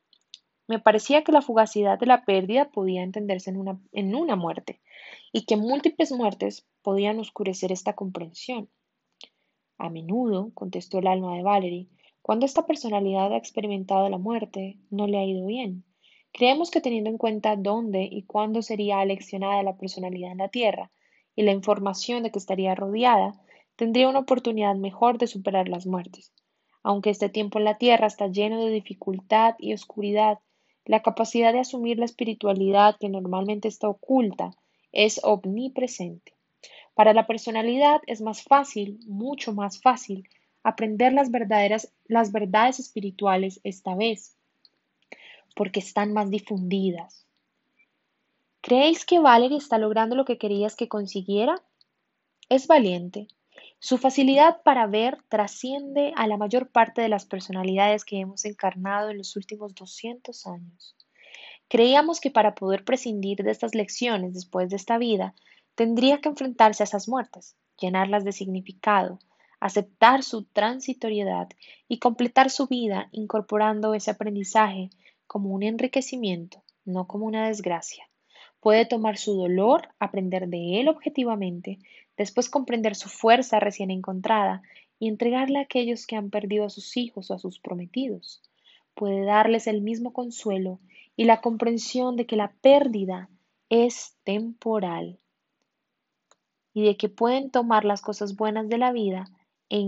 Me parecía que la fugacidad de la pérdida podía entenderse en una, en una muerte, y que múltiples muertes podían oscurecer esta comprensión. A menudo, contestó el alma de Valerie, cuando esta personalidad ha experimentado la muerte, no le ha ido bien. Creemos que teniendo en cuenta dónde y cuándo sería aleccionada la personalidad en la Tierra y la información de que estaría rodeada, tendría una oportunidad mejor de superar las muertes. Aunque este tiempo en la Tierra está lleno de dificultad y oscuridad, la capacidad de asumir la espiritualidad que normalmente está oculta es omnipresente. Para la personalidad es más fácil, mucho más fácil, aprender las verdaderas las verdades espirituales esta vez, porque están más difundidas. ¿Creéis que Valerie está logrando lo que querías que consiguiera? Es valiente, su facilidad para ver trasciende a la mayor parte de las personalidades que hemos encarnado en los últimos 200 años. Creíamos que para poder prescindir de estas lecciones después de esta vida, tendría que enfrentarse a esas muertes, llenarlas de significado, aceptar su transitoriedad y completar su vida incorporando ese aprendizaje como un enriquecimiento, no como una desgracia. Puede tomar su dolor, aprender de él objetivamente, después comprender su fuerza recién encontrada y entregarle a aquellos que han perdido a sus hijos o a sus prometidos. Puede darles el mismo consuelo y la comprensión de que la pérdida es temporal y de que pueden tomar las cosas buenas de la vida e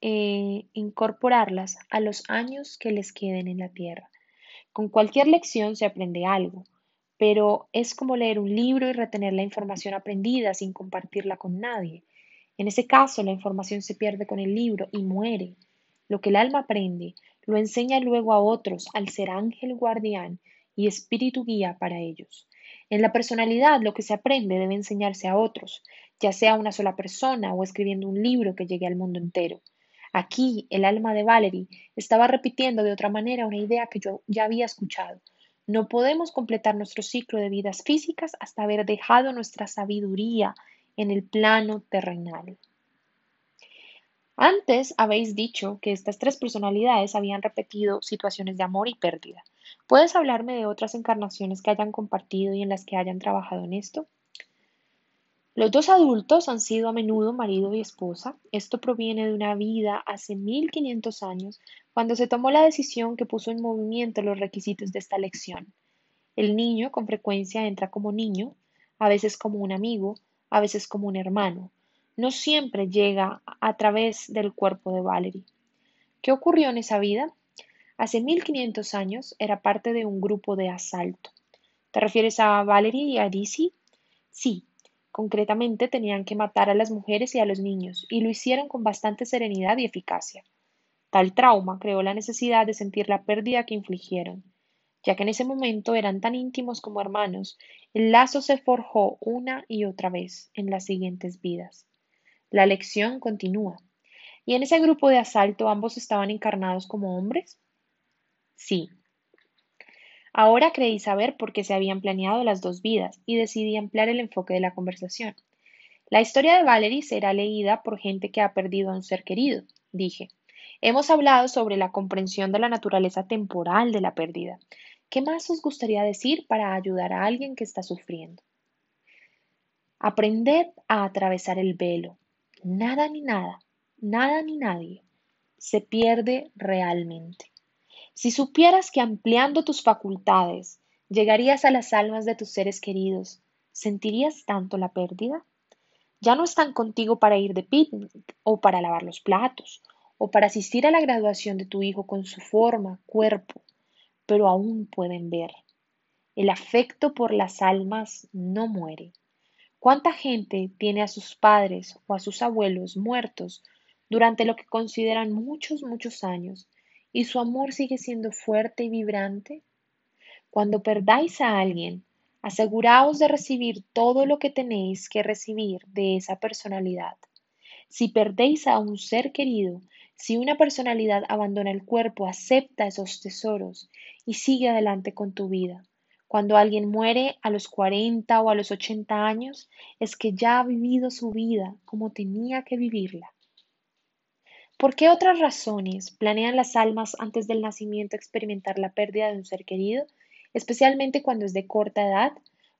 eh, incorporarlas a los años que les queden en la tierra. Con cualquier lección se aprende algo, pero es como leer un libro y retener la información aprendida sin compartirla con nadie. En ese caso, la información se pierde con el libro y muere. Lo que el alma aprende lo enseña luego a otros al ser ángel guardián y espíritu guía para ellos. En la personalidad lo que se aprende debe enseñarse a otros, ya sea una sola persona o escribiendo un libro que llegue al mundo entero. Aquí el alma de Valerie estaba repitiendo de otra manera una idea que yo ya había escuchado, no podemos completar nuestro ciclo de vidas físicas hasta haber dejado nuestra sabiduría en el plano terrenal. Antes habéis dicho que estas tres personalidades habían repetido situaciones de amor y pérdida. ¿Puedes hablarme de otras encarnaciones que hayan compartido y en las que hayan trabajado en esto? Los dos adultos han sido a menudo marido y esposa. Esto proviene de una vida hace 1500 años, cuando se tomó la decisión que puso en movimiento los requisitos de esta lección. El niño con frecuencia entra como niño, a veces como un amigo, a veces como un hermano. No siempre llega a través del cuerpo de Valerie. ¿Qué ocurrió en esa vida? Hace 1500 años era parte de un grupo de asalto. ¿Te refieres a Valerie y a Dizzy? Sí, Concretamente tenían que matar a las mujeres y a los niños, y lo hicieron con bastante serenidad y eficacia. Tal trauma creó la necesidad de sentir la pérdida que infligieron. Ya que en ese momento eran tan íntimos como hermanos, el lazo se forjó una y otra vez en las siguientes vidas. La lección continúa. ¿Y en ese grupo de asalto ambos estaban encarnados como hombres? Sí. Ahora creí saber por qué se habían planeado las dos vidas y decidí ampliar el enfoque de la conversación. La historia de Valerie será leída por gente que ha perdido a un ser querido, dije. Hemos hablado sobre la comprensión de la naturaleza temporal de la pérdida. ¿Qué más os gustaría decir para ayudar a alguien que está sufriendo? Aprended a atravesar el velo. Nada ni nada, nada ni nadie se pierde realmente. Si supieras que ampliando tus facultades llegarías a las almas de tus seres queridos, ¿sentirías tanto la pérdida? Ya no están contigo para ir de picnic o para lavar los platos o para asistir a la graduación de tu hijo con su forma, cuerpo, pero aún pueden ver. El afecto por las almas no muere. ¿Cuánta gente tiene a sus padres o a sus abuelos muertos durante lo que consideran muchos, muchos años y su amor sigue siendo fuerte y vibrante? Cuando perdáis a alguien, aseguraos de recibir todo lo que tenéis que recibir de esa personalidad. Si perdéis a un ser querido, si una personalidad abandona el cuerpo, acepta esos tesoros y sigue adelante con tu vida. Cuando alguien muere a los 40 o a los 80 años, es que ya ha vivido su vida como tenía que vivirla. ¿Por qué otras razones planean las almas antes del nacimiento experimentar la pérdida de un ser querido, especialmente cuando es de corta edad,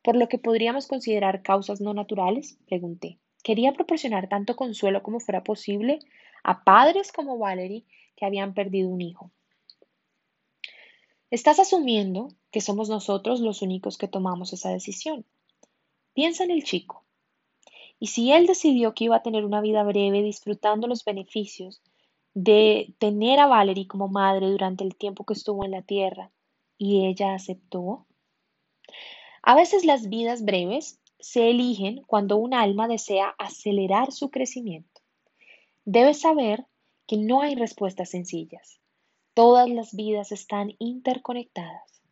por lo que podríamos considerar causas no naturales? Pregunté. Quería proporcionar tanto consuelo como fuera posible a padres como Valerie que habían perdido un hijo. Estás asumiendo que somos nosotros los únicos que tomamos esa decisión. Piensa en el chico. Y si él decidió que iba a tener una vida breve disfrutando los beneficios de tener a Valerie como madre durante el tiempo que estuvo en la tierra, y ella aceptó. A veces las vidas breves se eligen cuando un alma desea acelerar su crecimiento. Debes saber que no hay respuestas sencillas. Todas las vidas están interconectadas.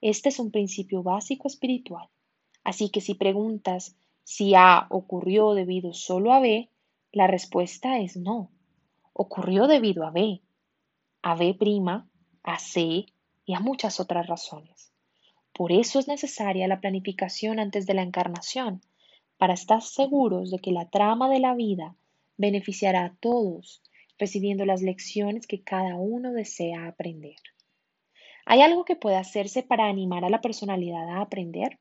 Este es un principio básico espiritual. Así que si preguntas si A ocurrió debido solo a B, la respuesta es no. Ocurrió debido a B, a B', a C y a muchas otras razones. Por eso es necesaria la planificación antes de la encarnación, para estar seguros de que la trama de la vida beneficiará a todos, recibiendo las lecciones que cada uno desea aprender. ¿Hay algo que pueda hacerse para animar a la personalidad a aprender?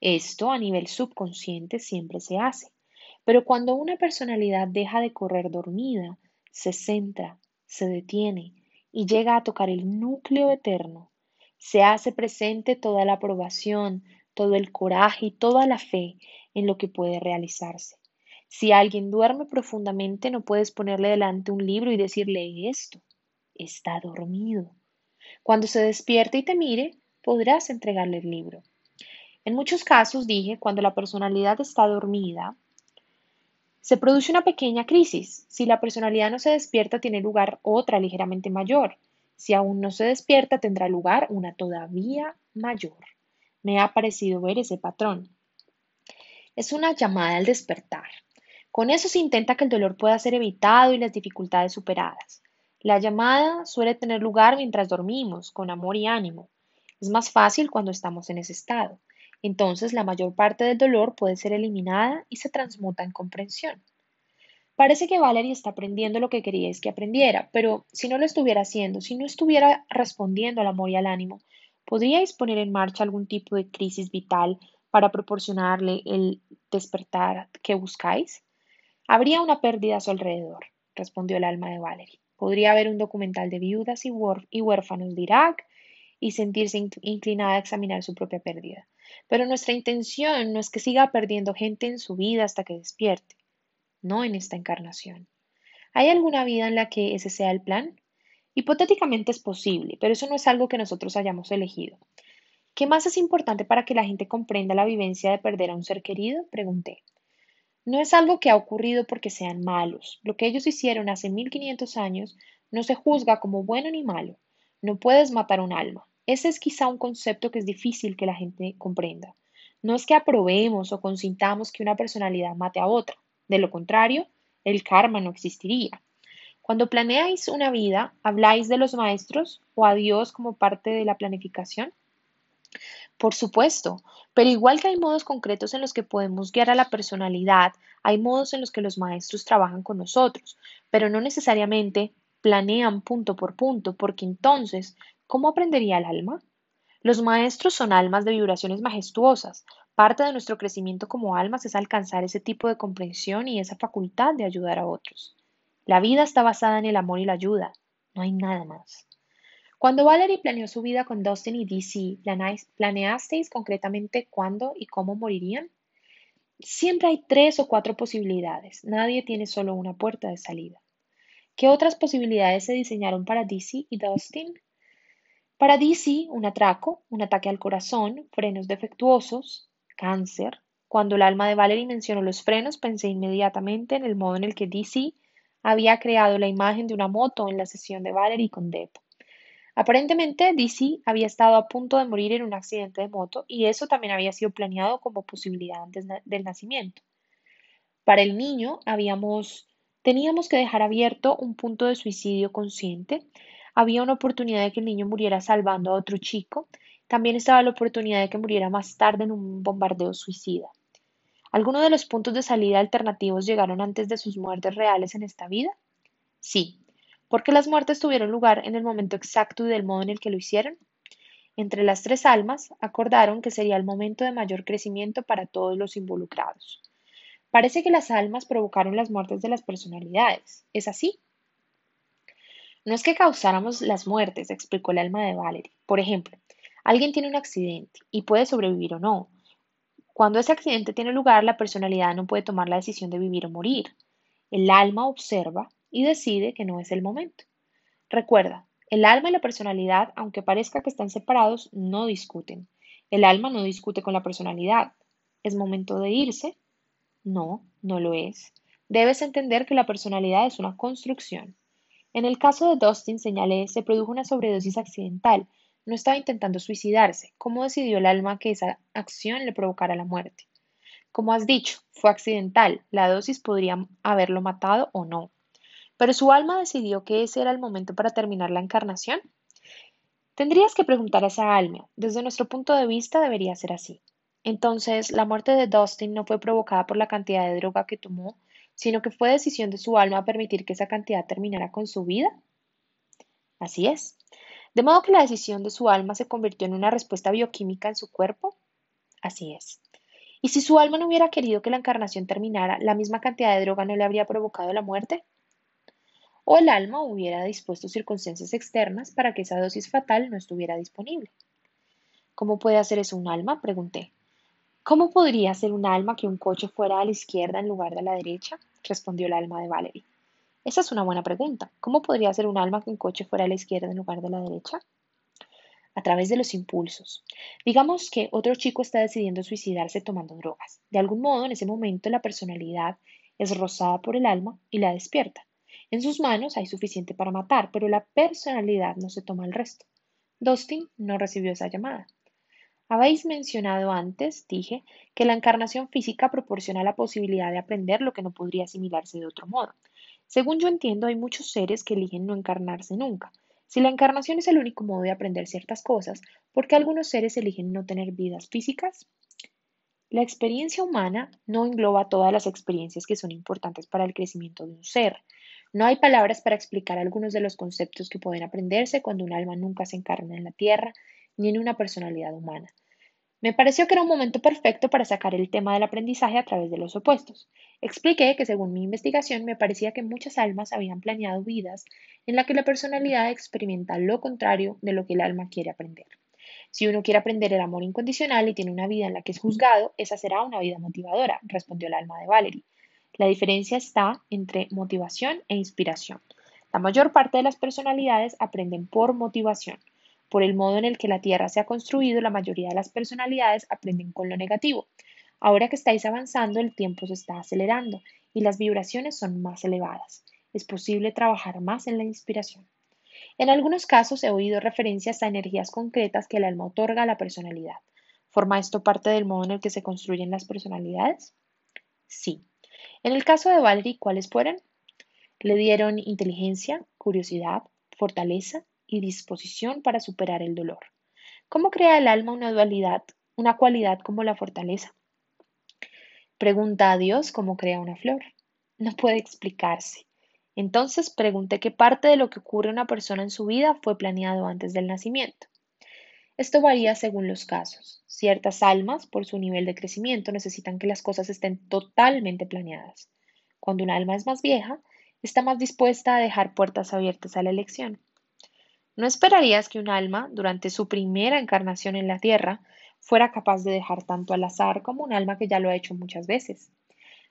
Esto a nivel subconsciente siempre se hace, pero cuando una personalidad deja de correr dormida, se centra, se detiene y llega a tocar el núcleo eterno, se hace presente toda la aprobación, todo el coraje y toda la fe en lo que puede realizarse. Si alguien duerme profundamente, no puedes ponerle delante un libro y decirle esto. Está dormido. Cuando se despierte y te mire, podrás entregarle el libro. En muchos casos, dije, cuando la personalidad está dormida, se produce una pequeña crisis. Si la personalidad no se despierta, tiene lugar otra ligeramente mayor. Si aún no se despierta, tendrá lugar una todavía mayor. Me ha parecido ver ese patrón. Es una llamada al despertar. Con eso se intenta que el dolor pueda ser evitado y las dificultades superadas. La llamada suele tener lugar mientras dormimos, con amor y ánimo. Es más fácil cuando estamos en ese estado. Entonces la mayor parte del dolor puede ser eliminada y se transmuta en comprensión. Parece que Valerie está aprendiendo lo que queríais que aprendiera, pero si no lo estuviera haciendo, si no estuviera respondiendo al amor y al ánimo, ¿podríais poner en marcha algún tipo de crisis vital para proporcionarle el despertar que buscáis? Habría una pérdida a su alrededor, respondió el alma de Valerie. Podría haber un documental de viudas y, huérfanos de Irak y sentirse inclinada a examinar su propia pérdida. Pero nuestra intención no es que siga perdiendo gente en su vida hasta que despierte, no en esta encarnación. ¿Hay alguna vida en la que ese sea el plan? Hipotéticamente es posible, pero eso no es algo que nosotros hayamos elegido. ¿Qué más es importante para que la gente comprenda la vivencia de perder a un ser querido? Pregunté. No es algo que ha ocurrido porque sean malos. Lo que ellos hicieron hace 1500 años no se juzga como bueno ni malo. No puedes matar un alma. Ese es quizá un concepto que es difícil que la gente comprenda. No es que aprobemos o consintamos que una personalidad mate a otra. De lo contrario, el karma no existiría. Cuando planeáis una vida, ¿habláis de los maestros o a Dios como parte de la planificación? Por supuesto, pero igual que hay modos concretos en los que podemos guiar a la personalidad, hay modos en los que los maestros trabajan con nosotros, pero no necesariamente planean punto por punto, porque entonces, ¿cómo aprendería el alma? Los maestros son almas de vibraciones majestuosas. Parte de nuestro crecimiento como almas es alcanzar ese tipo de comprensión y esa facultad de ayudar a otros. La vida está basada en el amor y la ayuda. No hay nada más. Cuando Valerie planeó su vida con Dustin y DC, ¿planeasteis concretamente cuándo y cómo morirían? Siempre hay tres o cuatro posibilidades. Nadie tiene solo una puerta de salida. ¿Qué otras posibilidades se diseñaron para DC y Dustin? Para DC, un atraco, un ataque al corazón, frenos defectuosos, cáncer. Cuando el alma de Valerie mencionó los frenos, pensé inmediatamente en el modo en el que DC había creado la imagen de una moto en la sesión de Valerie con Deb. Aparentemente, DC había estado a punto de morir en un accidente de moto y eso también había sido planeado como posibilidad antes del nacimiento. Para el niño habíamos, teníamos que dejar abierto un punto de suicidio consciente. Había una oportunidad de que el niño muriera salvando a otro chico. También estaba la oportunidad de que muriera más tarde en un bombardeo suicida. ¿Alguno de los puntos de salida alternativos llegaron antes de sus muertes reales en esta vida? Sí, porque las muertes tuvieron lugar en el momento exacto y del modo en el que lo hicieron. Entre las tres almas acordaron que sería el momento de mayor crecimiento para todos los involucrados. Parece que las almas provocaron las muertes de las personalidades. ¿Es así? No es que causáramos las muertes, explicó el alma de Valerie. Por ejemplo, alguien tiene un accidente y puede sobrevivir o no. Cuando ese accidente tiene lugar, la personalidad no puede tomar la decisión de vivir o morir. El alma observa y decide que no es el momento. Recuerda, el alma y la personalidad, aunque parezca que están separados, no discuten. El alma no discute con la personalidad. ¿Es momento de irse? No, no lo es. Debes entender que la personalidad es una construcción. En el caso de Dustin, señalé, se produjo una sobredosis accidental. No estaba intentando suicidarse. ¿Cómo decidió el alma que esa acción le provocara la muerte? Como has dicho, fue accidental. La dosis podría haberlo matado o no. Pero su alma decidió que ese era el momento para terminar la encarnación. Tendrías que preguntar a esa alma. Desde nuestro punto de vista debería ser así. Entonces, la muerte de Dustin no fue provocada por la cantidad de droga que tomó, sino que fue decisión de su alma permitir que esa cantidad terminara con su vida. Así es. De modo que la decisión de su alma se convirtió en una respuesta bioquímica en su cuerpo. Así es. ¿Y si su alma no hubiera querido que la encarnación terminara, la misma cantidad de droga no le habría provocado la muerte? o el alma hubiera dispuesto circunstancias externas para que esa dosis fatal no estuviera disponible. ¿Cómo puede hacer eso un alma? pregunté. ¿Cómo podría ser un alma que un coche fuera a la izquierda en lugar de a la derecha? Respondió el alma de Valerie. Esa es una buena pregunta. ¿Cómo podría ser un alma que un coche fuera a la izquierda en lugar de la derecha? A través de los impulsos. Digamos que otro chico está decidiendo suicidarse tomando drogas. De algún modo, en ese momento, la personalidad es rozada por el alma y la despierta. En sus manos hay suficiente para matar, pero la personalidad no se toma el resto. Dustin no recibió esa llamada. Habéis mencionado antes, dije, que la encarnación física proporciona la posibilidad de aprender lo que no podría asimilarse de otro modo. Según yo entiendo, hay muchos seres que eligen no encarnarse nunca. Si la encarnación es el único modo de aprender ciertas cosas, ¿por qué algunos seres eligen no tener vidas físicas? La experiencia humana no engloba todas las experiencias que son importantes para el crecimiento de un ser. No hay palabras para explicar algunos de los conceptos que pueden aprenderse cuando un alma nunca se encarna en la Tierra ni en una personalidad humana. Me pareció que era un momento perfecto para sacar el tema del aprendizaje a través de los opuestos. Expliqué que según mi investigación me parecía que muchas almas habían planeado vidas en las que la personalidad experimenta lo contrario de lo que el alma quiere aprender. Si uno quiere aprender el amor incondicional y tiene una vida en la que es juzgado, esa será una vida motivadora, respondió el alma de Valerie. La diferencia está entre motivación e inspiración. La mayor parte de las personalidades aprenden por motivación. Por el modo en el que la Tierra se ha construido, la mayoría de las personalidades aprenden con lo negativo. Ahora que estáis avanzando, el tiempo se está acelerando y las vibraciones son más elevadas. Es posible trabajar más en la inspiración. En algunos casos he oído referencias a energías concretas que el alma otorga a la personalidad. ¿Forma esto parte del modo en el que se construyen las personalidades? Sí. En el caso de Valerie, ¿cuáles fueron? Le dieron inteligencia, curiosidad, fortaleza y disposición para superar el dolor. ¿Cómo crea el alma una dualidad, una cualidad como la fortaleza? Pregunta a Dios cómo crea una flor. No puede explicarse. Entonces pregunté qué parte de lo que ocurre a una persona en su vida fue planeado antes del nacimiento. Esto varía según los casos. Ciertas almas, por su nivel de crecimiento, necesitan que las cosas estén totalmente planeadas. Cuando un alma es más vieja, está más dispuesta a dejar puertas abiertas a la elección. No esperarías que un alma, durante su primera encarnación en la Tierra, fuera capaz de dejar tanto al azar como un alma que ya lo ha hecho muchas veces.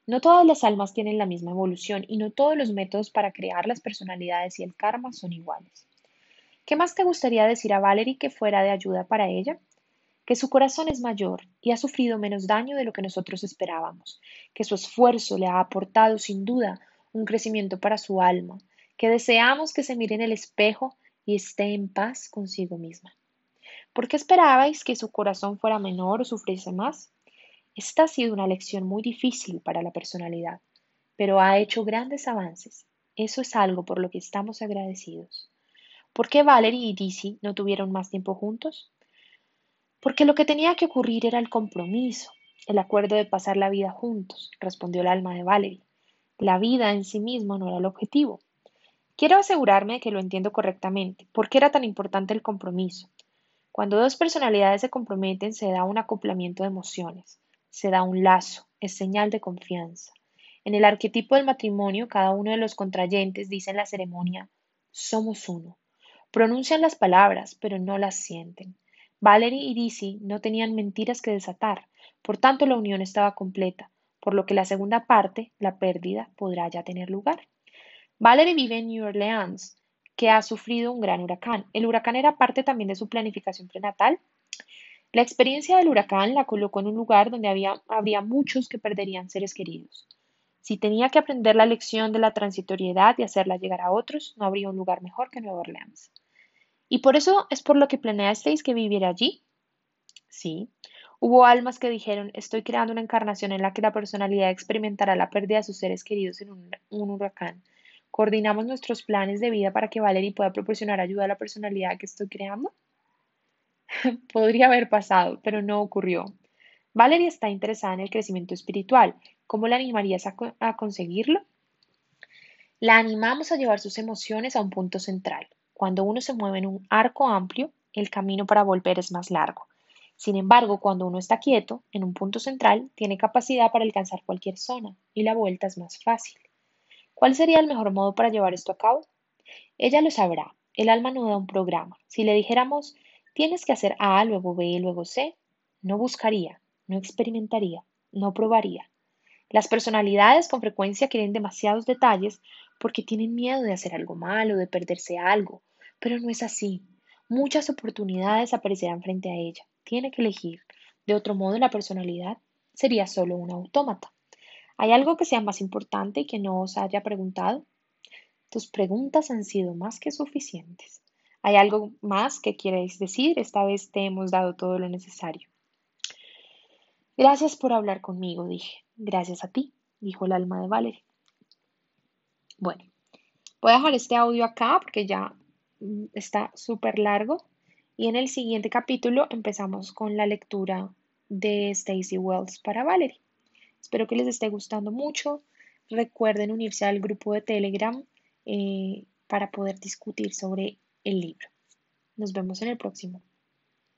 No todas las almas tienen la misma evolución y no todos los métodos para crear las personalidades y el karma son iguales. ¿Qué más te gustaría decir a Valerie que fuera de ayuda para ella? Que su corazón es mayor y ha sufrido menos daño de lo que nosotros esperábamos, que su esfuerzo le ha aportado sin duda un crecimiento para su alma, que deseamos que se mire en el espejo y esté en paz consigo misma. ¿Por qué esperabais que su corazón fuera menor o sufriese más? Esta ha sido una lección muy difícil para la personalidad, pero ha hecho grandes avances. Eso es algo por lo que estamos agradecidos. ¿Por qué Valerie y Dizzy no tuvieron más tiempo juntos? Porque lo que tenía que ocurrir era el compromiso, el acuerdo de pasar la vida juntos, respondió el alma de Valerie. La vida en sí misma no era el objetivo. Quiero asegurarme de que lo entiendo correctamente. ¿Por qué era tan importante el compromiso? Cuando dos personalidades se comprometen, se da un acoplamiento de emociones, se da un lazo, es señal de confianza. En el arquetipo del matrimonio, cada uno de los contrayentes dice en la ceremonia, somos uno. Pronuncian las palabras, pero no las sienten. Valerie y Dizzy no tenían mentiras que desatar, por tanto la unión estaba completa, por lo que la segunda parte, la pérdida, podrá ya tener lugar. Valerie vive en New Orleans, que ha sufrido un gran huracán. ¿El huracán era parte también de su planificación prenatal? La experiencia del huracán la colocó en un lugar donde había, habría muchos que perderían seres queridos. Si tenía que aprender la lección de la transitoriedad y hacerla llegar a otros, no habría un lugar mejor que Nueva Orleans. ¿Y por eso es por lo que planeasteis que viviera allí? Sí, Hubo almas que dijeron, estoy creando una encarnación en la que la personalidad experimentará la pérdida de sus seres queridos en un, huracán. ¿Coordinamos nuestros planes de vida para que Valerie pueda proporcionar ayuda a la personalidad que estoy creando? Podría haber pasado, pero no ocurrió. Valerie está interesada en el crecimiento espiritual. ¿Cómo la animarías a, a conseguirlo? La animamos a llevar sus emociones a un punto central. Cuando uno se mueve en un arco amplio, el camino para volver es más largo. Sin embargo, cuando uno está quieto, en un punto central, tiene capacidad para alcanzar cualquier zona y la vuelta es más fácil. ¿Cuál sería el mejor modo para llevar esto a cabo? Ella lo sabrá. El alma no da un programa. Si le dijéramos, tienes que hacer A, luego B luego C, no buscaría, no experimentaría, no probaría. Las personalidades con frecuencia quieren demasiados detalles porque tienen miedo de hacer algo malo, de perderse algo, pero no es así. Muchas oportunidades aparecerán frente a ella tiene que elegir. De otro modo, la personalidad sería solo un autómata. ¿Hay algo que sea más importante y que no os haya preguntado? Tus preguntas han sido más que suficientes. ¿Hay algo más que queréis decir? Esta vez te hemos dado todo lo necesario. Gracias por hablar conmigo, dije. Gracias a ti, dijo el alma de Valerie. Bueno, voy a dejar este audio acá porque ya mm, está súper largo. Y en el siguiente capítulo empezamos con la lectura de Stacy Wells para Valerie. Espero que les esté gustando mucho. Recuerden unirse al grupo de Telegram eh, para poder discutir sobre el libro. Nos vemos en el próximo.